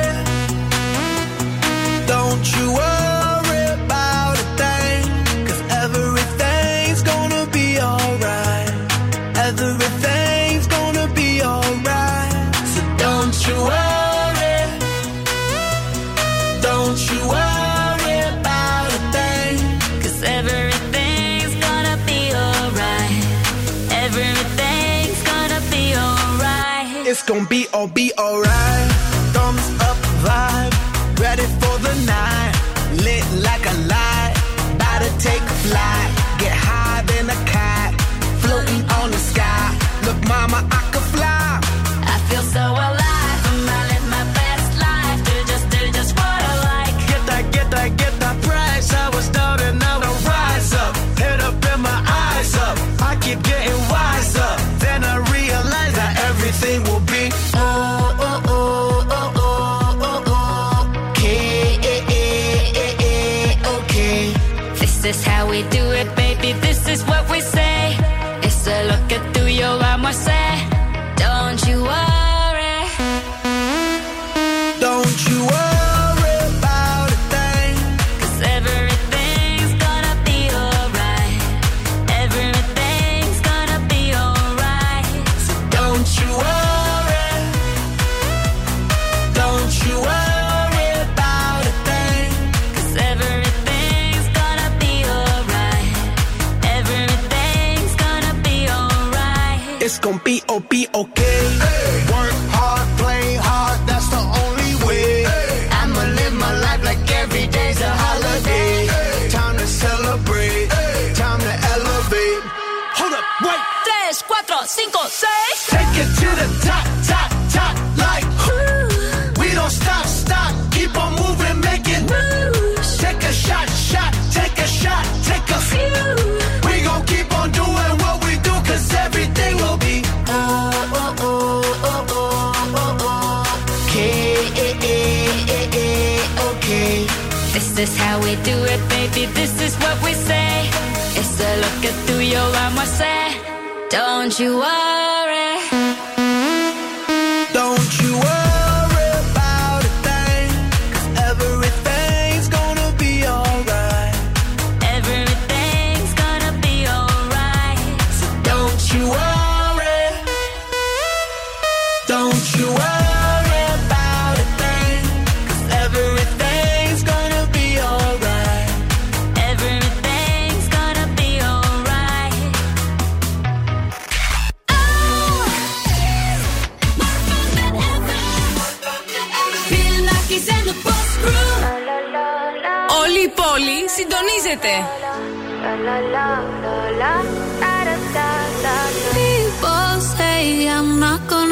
Don't you worry.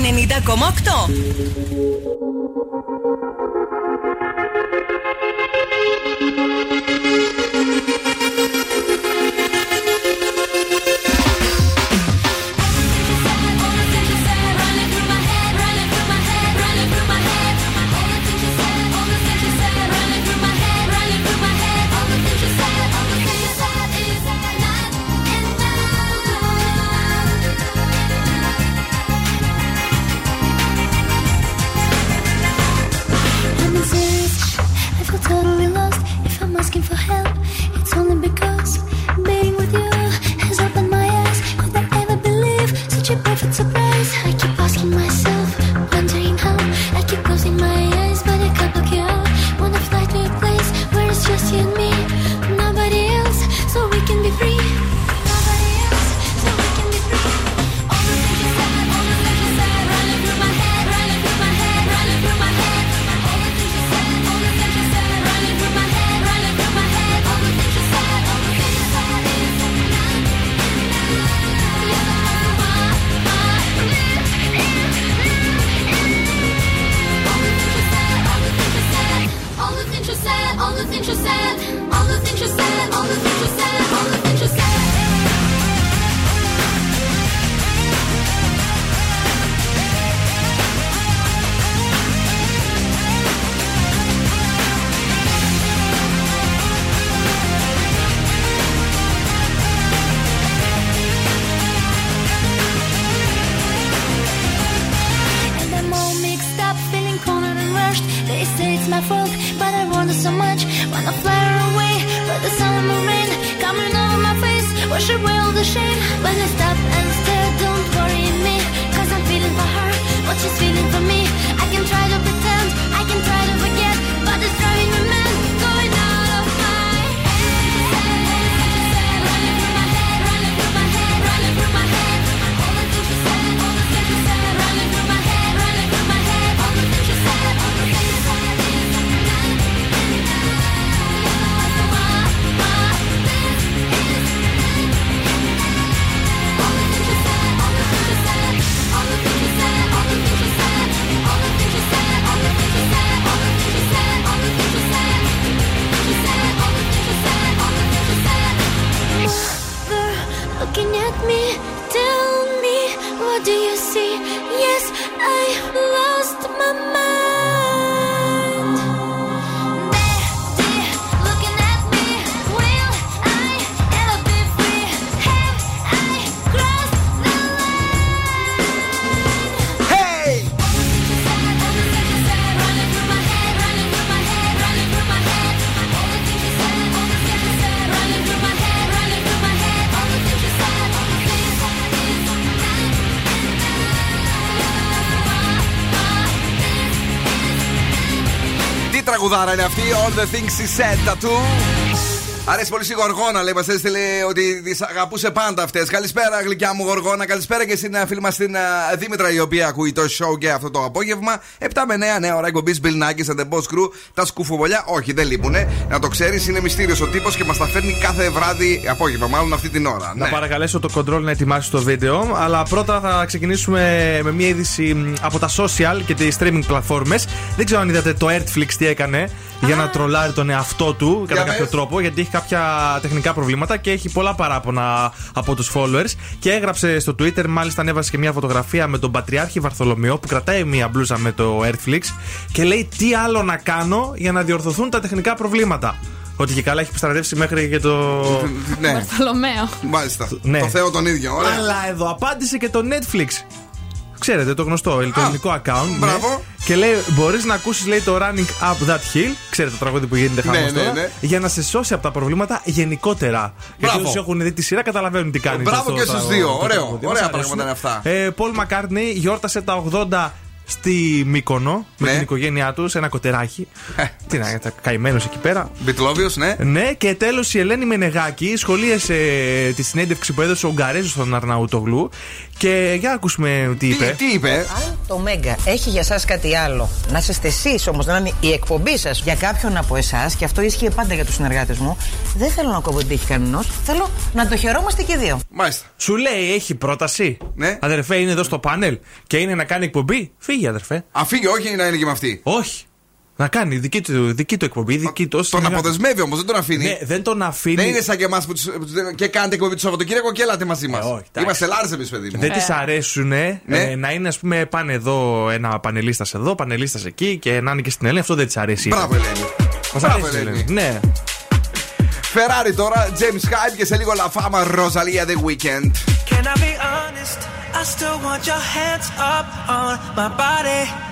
90,8. τραγουδάρα είναι αυτή, All the things she said, tattoo. Αρέσει πολύ στη Γοργόνα, λέει. Μας έστειλε ότι τις αγαπούσε πάντα αυτές. Καλησπέρα, γλυκιά μου Γοργόνα. Καλησπέρα και στην ε, φίλη μας την ε, Δήμητρα, η οποία ακούει το show και αυτό το απόγευμα. 7 με 9, νέα ώρα εκπομπής Bill Nackis and the Boss Crew. Τα σκουφοβολιά, όχι, δεν λείπουνε. Να το ξέρεις, είναι μυστήριος ο τύπος και μας τα φέρνει κάθε βράδυ, απόγευμα, μάλλον αυτή την ώρα. Να Ναι. παρακαλέσω το control να ετοιμάσει το βίντεο. Αλλά πρώτα θα ξεκινήσουμε με μια είδηση μ, από τα social και τις streaming πλατφόρμες. Δεν ξέρω αν είδατε το Earthflix τι έκανε για να τρολάρει τον εαυτό του κατά Για κάποιο πες. τρόπο. Γιατί έχει κάποια τεχνικά προβλήματα και έχει πολλά παράπονα από τους followers. Και έγραψε στο Twitter, μάλιστα ανέβασε και μια φωτογραφία με τον Πατριάρχη Βαρθολομαίο που κρατάει μια μπλούζα με το Earthflix και λέει τι άλλο να κάνω για να διορθωθούν τα τεχνικά προβλήματα. Ότι και καλά έχει επιστρατεύσει μέχρι και το. Ναι, Βαρθολομαίο. μάλιστα. Ναι. Το Θεό τον ίδιο, ωραία. Αλλά εδώ απάντησε και το Netflix. Ξέρετε, το γνωστό ηλεκτρονικό account. ναι. μπράβο. Και λέει: Μπορείς να ακούσεις, λέει, το Running Up That Hill. Ξέρετε το τραγούδι που γίνεται Ναι, χαμό ναι, τώρα. ναι. Για να σε σώσει από τα προβλήματα γενικότερα. Γιατί Μπράβο. όσοι έχουν δει τη σειρά καταλαβαίνουν τι κάνεις. Μπράβο αυτό και το- στους δύο. το Ωραίο. τραγούδι. Ωραία Μας πράγματα αρέσουν. είναι αυτά. Ε, Paul McCartney γιόρτασε τα 80 στη Μύκονο με Ναι. την οικογένειά τους, σε ένα κοτεράκι. Τι να είναι, καημένος εκεί πέρα. Μπιτλόβιο, ναι. Ναι, και τέλος η Ελένη Μενεγάκη σχολίασε τη συνέντευξη που έδωσε ο Ουγγαρέζο στον Αρναούτογλου. Και για να ακούσουμε τι είπε. Τι είπε, Αν το Μέγκα έχει για εσά κάτι άλλο, να είστε εσείς όμως, να είναι η εκπομπή σας για κάποιον από εσάς, και αυτό ίσχυε πάντα για τους συνεργάτες μου, δεν θέλω να κόβω την τύχη κανενό. Θέλω να το χαιρόμαστε και οι δύο. Μάλιστα. Σου λέει, έχει πρόταση; Ναι. Αδερφέ, είναι εδώ στο πάνελ και είναι να κάνει εκπομπή; Φύγει, αδερφέ. Αφήγει, όχι να είναι και με αυτή. Όχι. Να κάνει δική του, δική του εκπομπή, δική του. Τον αποδεσμεύει όμως, δεν τον αφήνει. Ναι, δεν τον αφήνει. Δεν είναι σαν και εμάς που τους, που τους- και κάνετε εκπομπή το Σαββατοκύριακο και έλατε μαζί μας. Ε, όχι, εντάξει. Είμαστε Λάρες εμείς, παιδί μου. Δεν της αρέσουν Ναι. να είναι, ας πούμε, πάνε εδώ ένα πανελίστας εδώ, πανελίστας εκεί και να είναι και στην Ελένη. Αυτό δεν της αρέσει. Μπράβο, Ελένη. Μας Μπράβο, αρέσει η Ελένη. Ελένη. Ναι. Ferrari τώρα, James Hype και σε λίγο La Fama Rosalia The Weekend. Can I be honest? I still want your hands up on my body.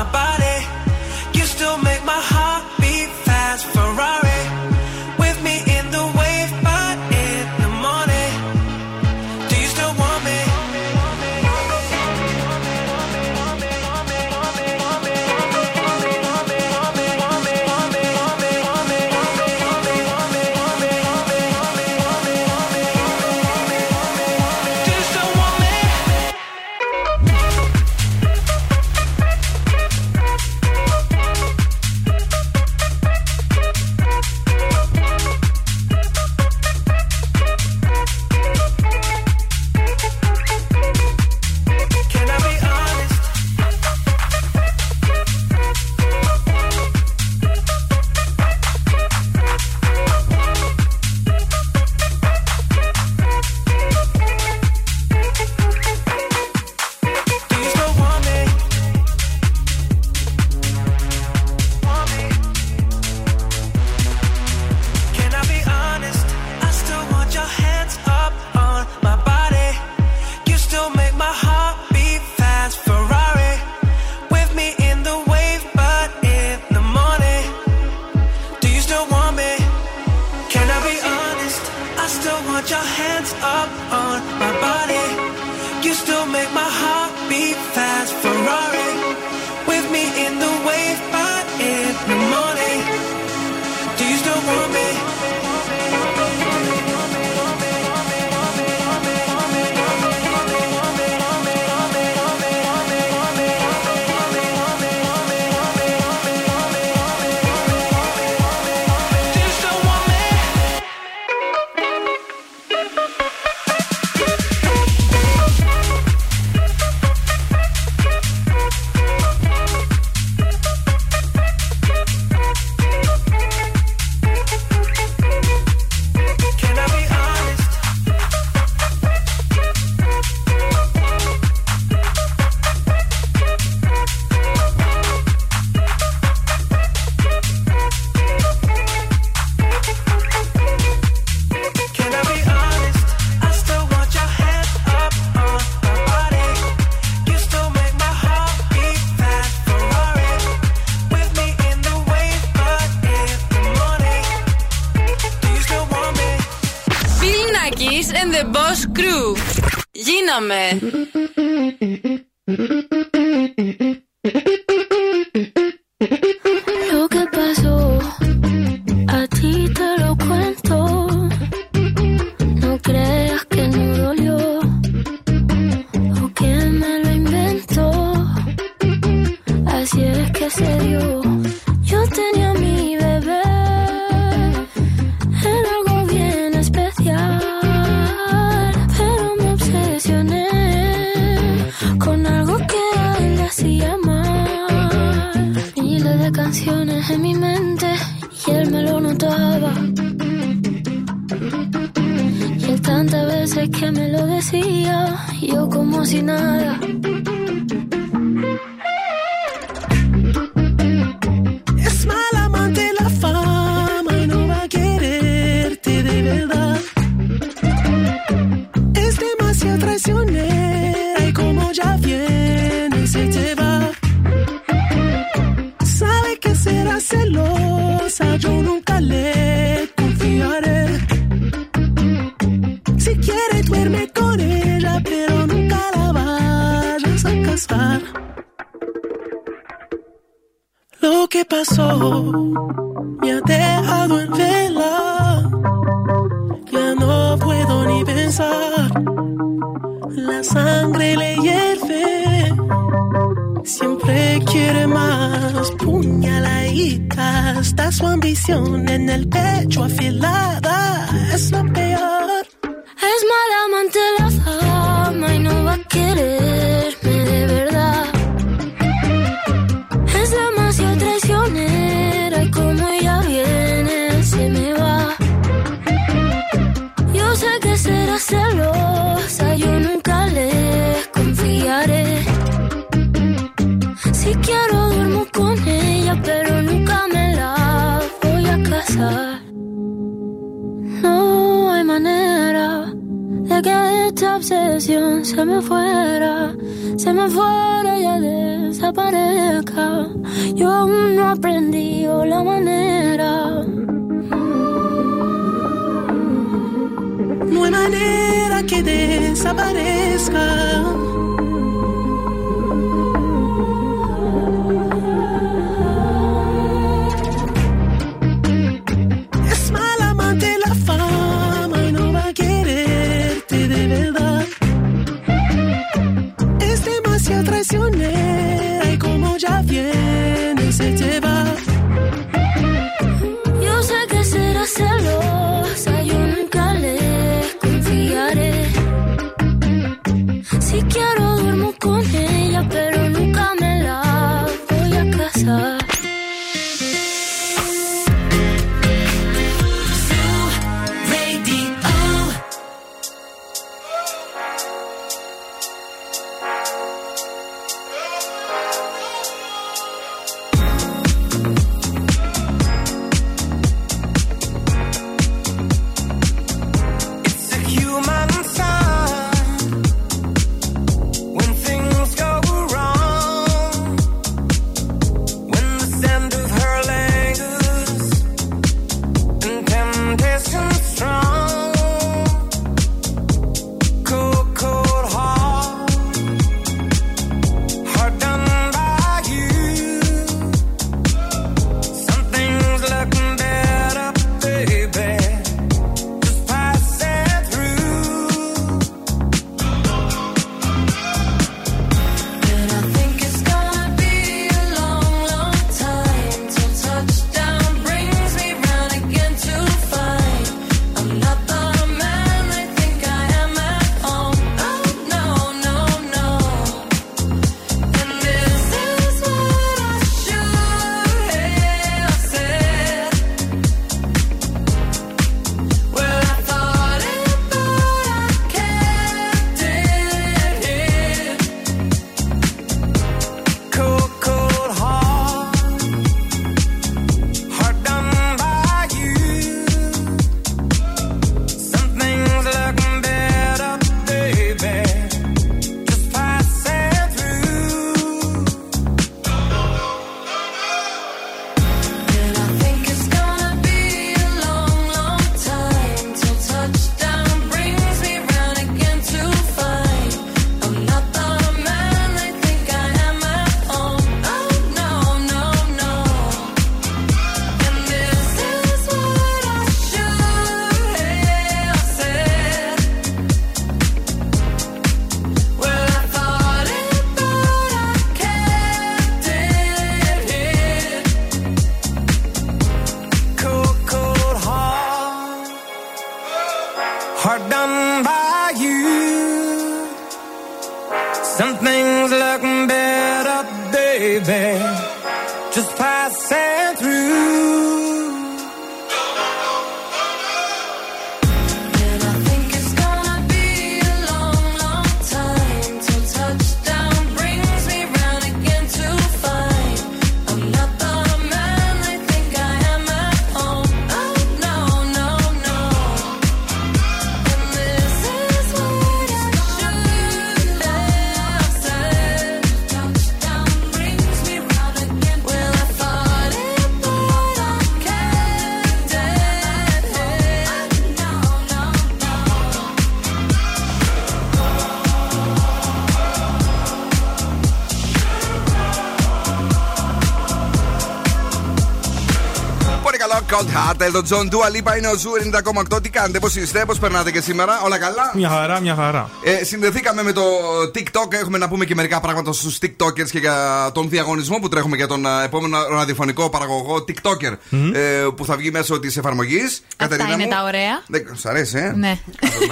veces que me lo decía, yo como si nada. my soul. Cold Heart. Elton John Dua Lipa είναι ο Zoo 90,8. Τι κάνετε, πώς είστε, πώς περνάτε και σήμερα, όλα καλά; Μια χαρά, μια χαρά. Ε, συνδεθήκαμε με το TikTok. Έχουμε να πούμε και μερικά πράγματα στους TikTokers και για τον διαγωνισμό που τρέχουμε για τον ε, επόμενο ραδιοφωνικό παραγωγό TikToker ε, που θα βγει μέσω της εφαρμογής. Αυτά είναι τα ωραία. Δεν σ' αρέσει, ε. Ναι.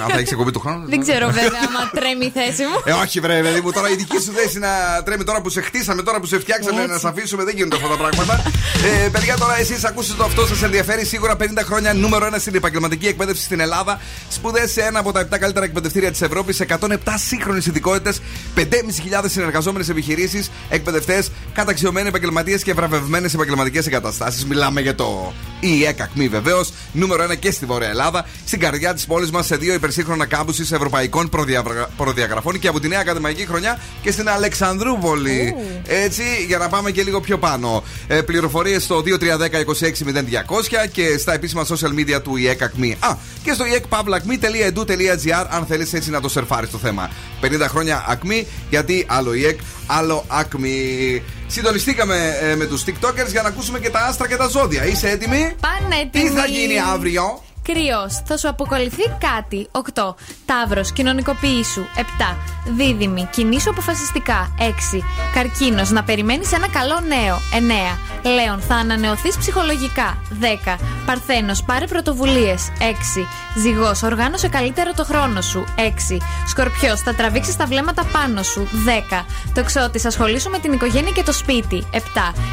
Αν θα έχεις εκπομπή του χρόνου. Δεν ξέρω βέβαια άμα τρέμει η θέση μου. Ε, όχι, βρε, παιδί μου, τώρα η δική σου θέση να τρέμει τώρα που σε χτίσαμε, τώρα που σε φτιάξαμε, Έτσι. να σε αφήσουμε. Δεν γίνονται αυτά τα πράγματα. Ε, παιδιά, τώρα εσείς ακούσετε το αυτό, σας ενδιαφέρει σίγουρα 50 χρόνια νούμερο 1 στην επαγγελματική εκπαίδευση στην Ελλάδα. Σπουδές σε ένα από τα 7 καλύτερα εκπαιδευτήρια της Ευρώπης, σε 107 σύγχρονες ειδικότητες, 5.500 συνεργαζόμενες επιχειρήσεις, εκπαιδευτές, καταξιωμένοι επαγγελματίες και βραβευμένες επαγγελματικές εγκαταστάσεις. Μιλάμε για το ΙΕΚ ΑΚΜΗ βεβαίως, νούμερο 1 και στη Βόρεια Ελλάδα, στην καρδιά της πόλης μας σε δύο υπερσύγχρονα κάμπουση ευρωπαϊκών προδιαβρα- προδιαγραφών και από τη νέα ακαδημαϊκή χρονιά και στην Αλεξανδρούπολη. Έτσι, για να πάμε και λίγο πιο πάνω. Ε, Πληροφορίες στο 2310-260200 και στα επίσημα social media του ΙΕΚ ΑΚΜΗ. Α, και στο iekpavlakmi.edu.gr αν θέλεις έτσι να το σερφάρεις το θέμα. 50 χρόνια ΑΚΜΗ, γιατί άλλο ΙΕΚ, άλλο ΑΚΜΗ. Συντονιστήκαμε ε, με τους TikTokers για να ακούσουμε και τα άστρα και τα ζώδια. Είσαι έτοιμη; Πανέτοιμη. Τι θα γίνει αύριο; Κρυός. Θα σου αποκαλυφθεί κάτι. 8. Ταύρος. Κοινωνικοποιήσου. 7. Δίδυμη. Κινήσου αποφασιστικά. 6. Καρκίνος. Να περιμένεις ένα καλό νέο. 9. Λέων. Θα ανανεωθείς ψυχολογικά. 10. Παρθένος. Πάρε πρωτοβουλίες. 6. Ζυγός. Οργάνωσε καλύτερα το χρόνο σου. 6. Σκορπιός. Θα τραβήξεις τα βλέμματα πάνω σου. 10. Τοξότης. Ασχολήσου με την οικογένεια και το σπίτι. 7.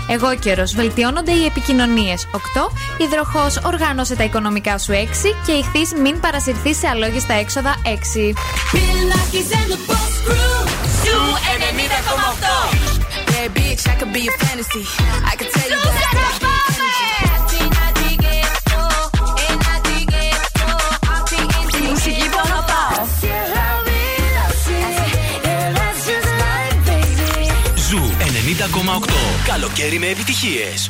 Εγώ καιρο. Βελτιώνονται οι επικοινωνίες. 8. Υδροχός. Οργάνωσε τα οικονομικά σου. 6. Και Ιχθύς. Μην παρασυρθείς σε αλόγιστα έξοδα. 6. Bill Nakis and the Boss Crew. Zoo 90,8. Yeah, bitch, I could be a fantasy. I could tell you that I got Η μουσική που αγαπάω. Zoo 90,8. Καλοκαίρι με επιτυχίες.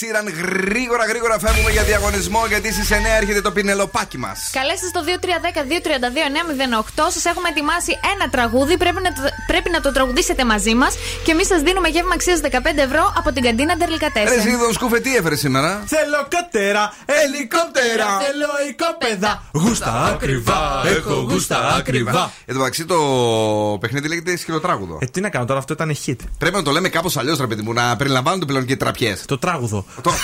Καμπέγιο. Έτσι ήταν γρήγορα, γρήγορα φεύγουμε για διαγωνισμό. Γιατί στις 9 έρχεται το πινελοπάκι μας. Καλέστε στο 2310-232-908. Σας έχουμε ετοιμάσει ένα τραγούδι. Πρέπει να, το, πρέπει να το τραγουδήσετε μαζί μας. Και εμείς σας δίνουμε γεύμα αξίας 15 ευρώ από την καντίνα Ντερλικατέσσερα. Ρε, εσύ σκούφε, τι έφερε σήμερα. Θέλω κότερα, ελικόπτερα. Θέλω οικόπεδα. Γούστα ακριβά, έχω γούστα ακριβά. Εν τω μεταξύ το παιχνίδι λέγεται σκυλοτράγουδο. Ε, τι να κάνω τώρα, αυτό ήταν hit. Πρέπει να το λέμε κάπως αλλιώς, ρε παιδί μου, να περιλαμβάνονται πλέον και τραπιές. Το τράγουδο.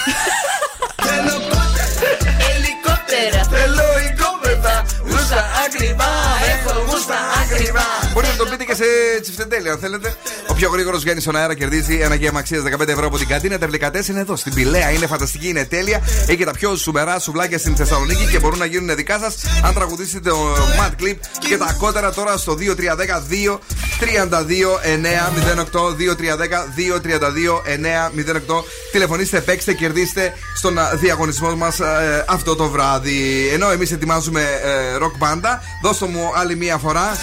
Ελικόπτερα. Θέλω οικόπεδα. Γούστα ακριβά. Έχω γούστα ακριβά. Μπορείτε να το πείτε και σε τσιφτεντέλη, αν θέλετε. Ο πιο γρήγορος βγαίνει στον αέρα, κερδίζει ένα γεύμα αξίας 15 ευρώ από την καντίνα. Τα ευλικατέ είναι εδώ, στην Πηλαία. Είναι φανταστική, είναι τέλεια. Έχει τα πιο σουμερά σουβλάκια στην Θεσσαλονίκη και μπορούν να γίνουν δικά σας αν τραγουδήσετε το Mad Clip και τα κότερα τώρα στο 2310 2 32 908 2310 232 908. Τηλεφωνήστε, παίξτε, κερδίστε στον α, διαγωνισμό μας αυτό το βράδυ. Ενώ εμείς ετοιμάζουμε ε, ροκ μπάντα, δώστε μου άλλη μία φορά.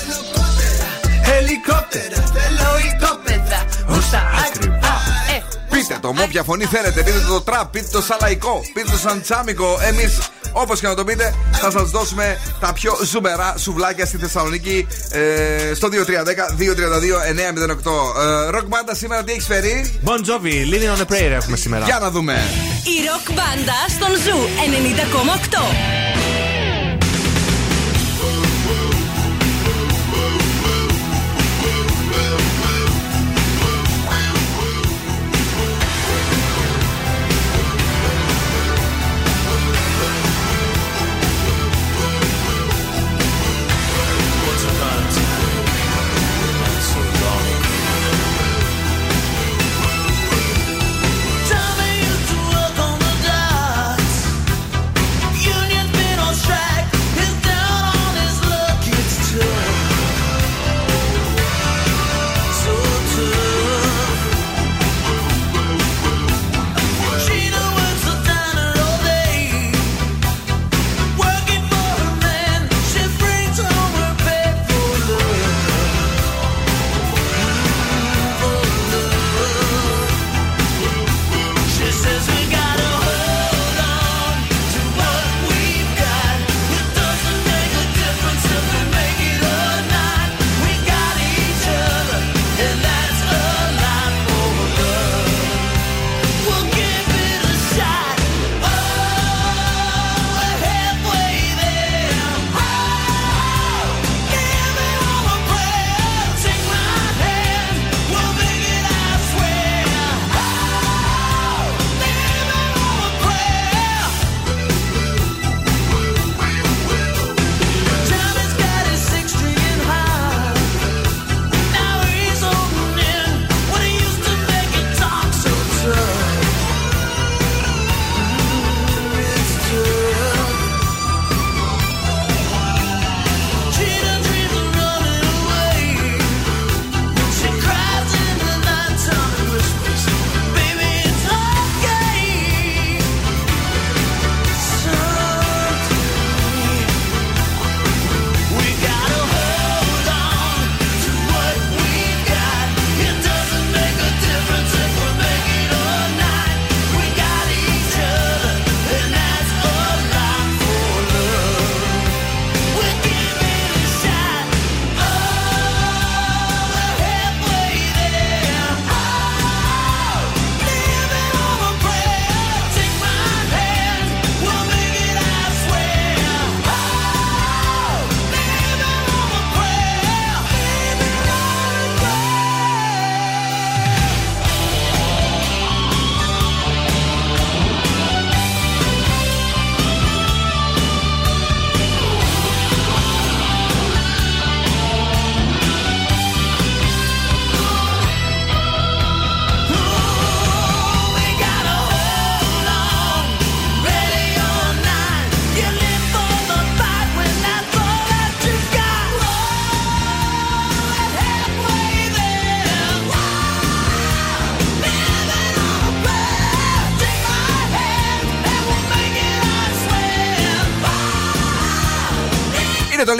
Ελικόπτερα. Θέλω οικόπεδα. Γούστα ακριβά. Πείτε το με όποια φωνή θέλετε. Πείτε το τραπ, πείτε το σαλαϊκό, πείτε το σαντσάμικο. Εμείς Όπως και να το πείτε, θα σας δώσουμε τα πιο ζουμερά σουβλάκια στη Θεσσαλονίκη ε, στο 2310-232-908. Ε, Ροκ μπάντα σήμερα τι έχει φέρει; Bon Jovi, Living on a Prayer έχουμε σήμερα. Για να δούμε. Η ροκ μπάντα στον Zoo 90,8.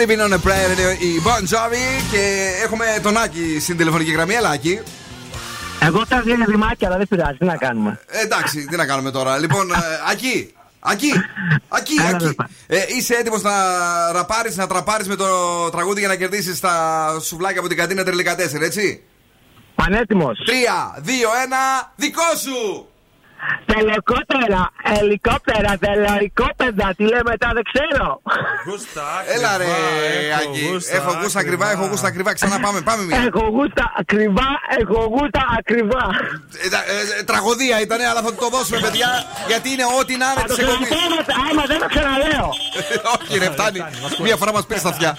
Living on a Prayer, είναι η Bon Jovi και έχουμε τον Άκη στην τηλεφωνική γραμμή. Έλα, Άκη. Εγώ τα δίνω δημάκια, αλλά δεν πειράζει. Τι να κάνουμε. Ε, εντάξει, τι να κάνουμε τώρα. Λοιπόν, ε, Ακή, Ακή, Ακή, Ακή. Ε, είσαι έτοιμος να ραπάρεις, να τραπάρεις με το τραγούδι για να κερδίσεις τα σουβλάκια από την καντίνα Τρελικά 4, έτσι; Πανέτοιμος. 3, 2, 1, δικό σου! Τελεκότερα, ελικόπτερα, τελεοϊκόπεδα, τι λέμε μετά δεν ξέρω. Έλα ρε, Άκη. Έχω γούστα ακριβά, έχω γούστα ακριβά. Ξανά πάμε, πάμε μία. Έχω γούστα ακριβά, έχω γούστα ακριβά. Ε, τα- ε, ε, Τραγωδία ήταν, αλλά θα το δώσουμε, παιδιά. Γιατί είναι ό,τι να είναι Θα το της εκπομπής. ξαναφέρετε, άμα δεν το ξαναλέω. Όχι, ρε, φτάνει. Μία φορά μας πήρε στα αυτιά.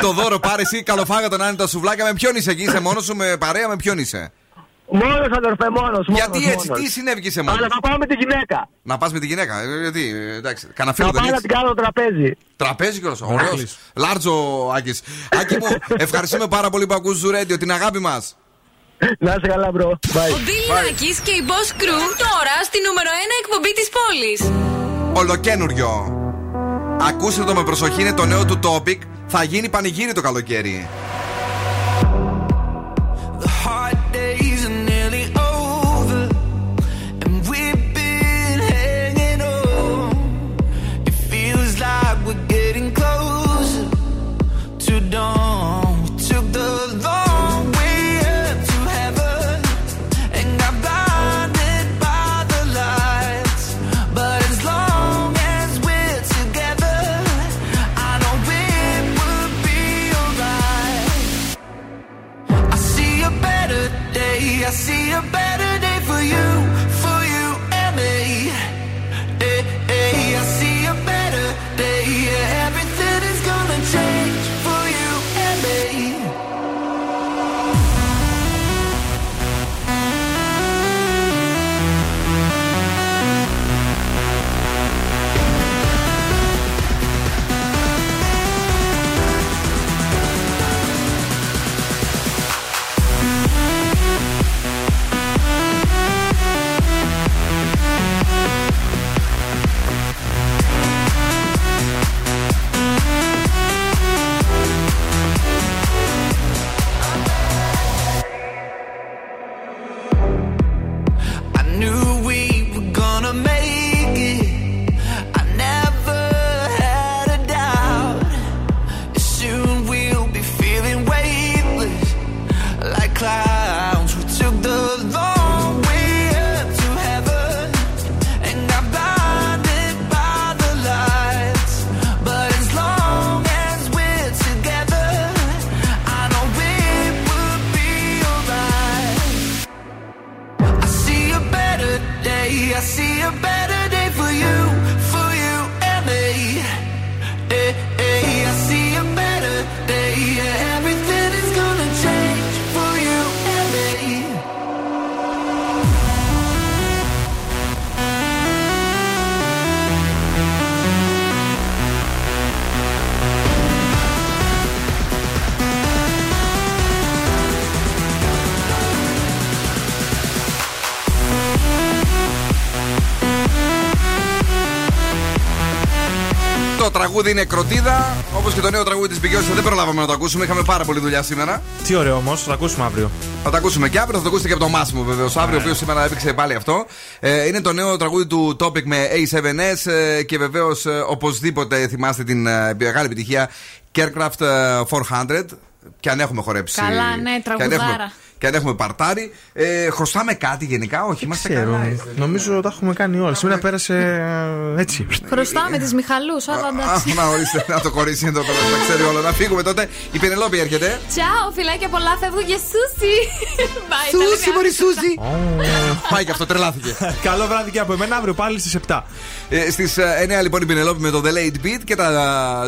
Το δώρο πάρε εσύ, καλοφάγα τον τα σουβλάκια. Με ποιον είσαι εκεί, είσαι μόνος σου, με παρέα, με ποιον είσαι; Μόνος αδερφέ, μόνος. Γιατί μόνος, έτσι, μόνος. τι συνέβη και σε μόνος; Αλλά θα πάμε με τη γυναίκα. Να πας με τη γυναίκα. ε, Γιατί, ε, εντάξει, κανένα Θα φίλο δεν πάμε να έχεις. την κάνω τραπέζι. Τραπέζι κιόλας. Ωραίος. Λάρτζο, Άκης. Άκη μου, ευχαριστούμε πάρα πολύ που ακούς Zoo Radio, την αγάπη μας. Να είσαι καλά, bro. Bye. Ο Bill Nakis και η Boss Crew τώρα στη νούμερο 1 εκπομπή της πόλης. Ολοκαίνουριο. Ακούστε το με προσοχή, είναι το νέο του Topic. Θα γίνει πανηγύρι το καλοκαίρι. I see a better day for you, for you and me. Hey, hey, I see a better day, yeah. Τραγούδι είναι κροτίδα, όπως και το νέο τραγούδι της Beyoncé. Δεν προλάβαμε να το ακούσουμε. Είχαμε πάρα πολύ δουλειά σήμερα. Τι ωραίο όμως, θα το ακούσουμε αύριο. Θα το ακούσουμε και αύριο, θα το ακούσετε και από το Μάσιμο βεβαίως. Αύριο, ο οποίος σήμερα έπαιξε πάλι αυτό. Ε, είναι το νέο τραγούδι του Topic με A7S ε, και βεβαίως οπωσδήποτε θυμάστε την ε, μεγάλη επιτυχία Carecraft ε, 400. Και αν έχουμε χορέψει. Καλά, ναι, και αν έχουμε- τραγουδάρα. Και αν έχουμε παρτάρει. Ε, χρωστάμε κάτι γενικά, όχι, είμαστε Ξέρω. καλά. Νομίζω τα έχουμε κάνει όλα. Σήμερα πέρασε ε, έτσι. Χρωστάμε τις Μιχαλούς, αλλά εντάξει. Αχ, να ορίστε, να το κορίτσι εδώ πέρα, τα ξέρει όλα. Να φύγουμε τότε. Η Πενελόπη έρχεται. Τσάου, φιλάκια πολλά, φεύγω για σούσι. Bye, τα Σούσι, λέμε μωρή αύριο. Σούζη. Πάει και αυτό, τρελάθηκε. Καλό βράδυ και από εμένα αύριο πάλι στις 7. Ε, Στις 9 λοιπόν η Πινελόπη με το The Late Beat και τα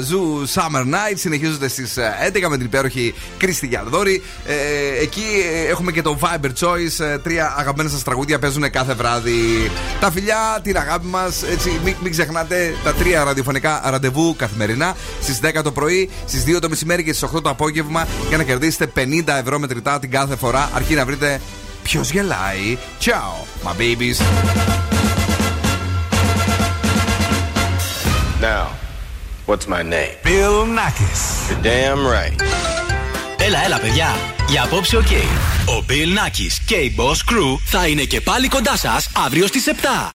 Zoo Summer Night συνεχίζονται στις 11 με την υπέροχη Κρίστη Γιανδόρη. Ε, εκεί ε, έχουμε και το Viber Choice. ε, Τρία αγαπημένα σας τραγούδια παίζουν κάθε βράδυ. Τα φιλιά, την αγάπη μας. Μην, μην ξεχνάτε τα τρία ραδιοφωνικά ραντεβού καθημερινά στις 10 το πρωί, στις 2 το μεσημέρι και στις 8 το απόγευμα για να κερδίσετε 50 ευρώ μετρητά την κάθε φορά. Αρκεί να βρείτε ποιος γελάει. Ciao, my babies. Now, what's my name? Bill Nakis. You're damn right. Έλα, έλα, παιδιά. Για απόψε, οκ. Ο Bill Nackis και η Boss Crew θα είναι και πάλι κοντά σας αύριο στις 7.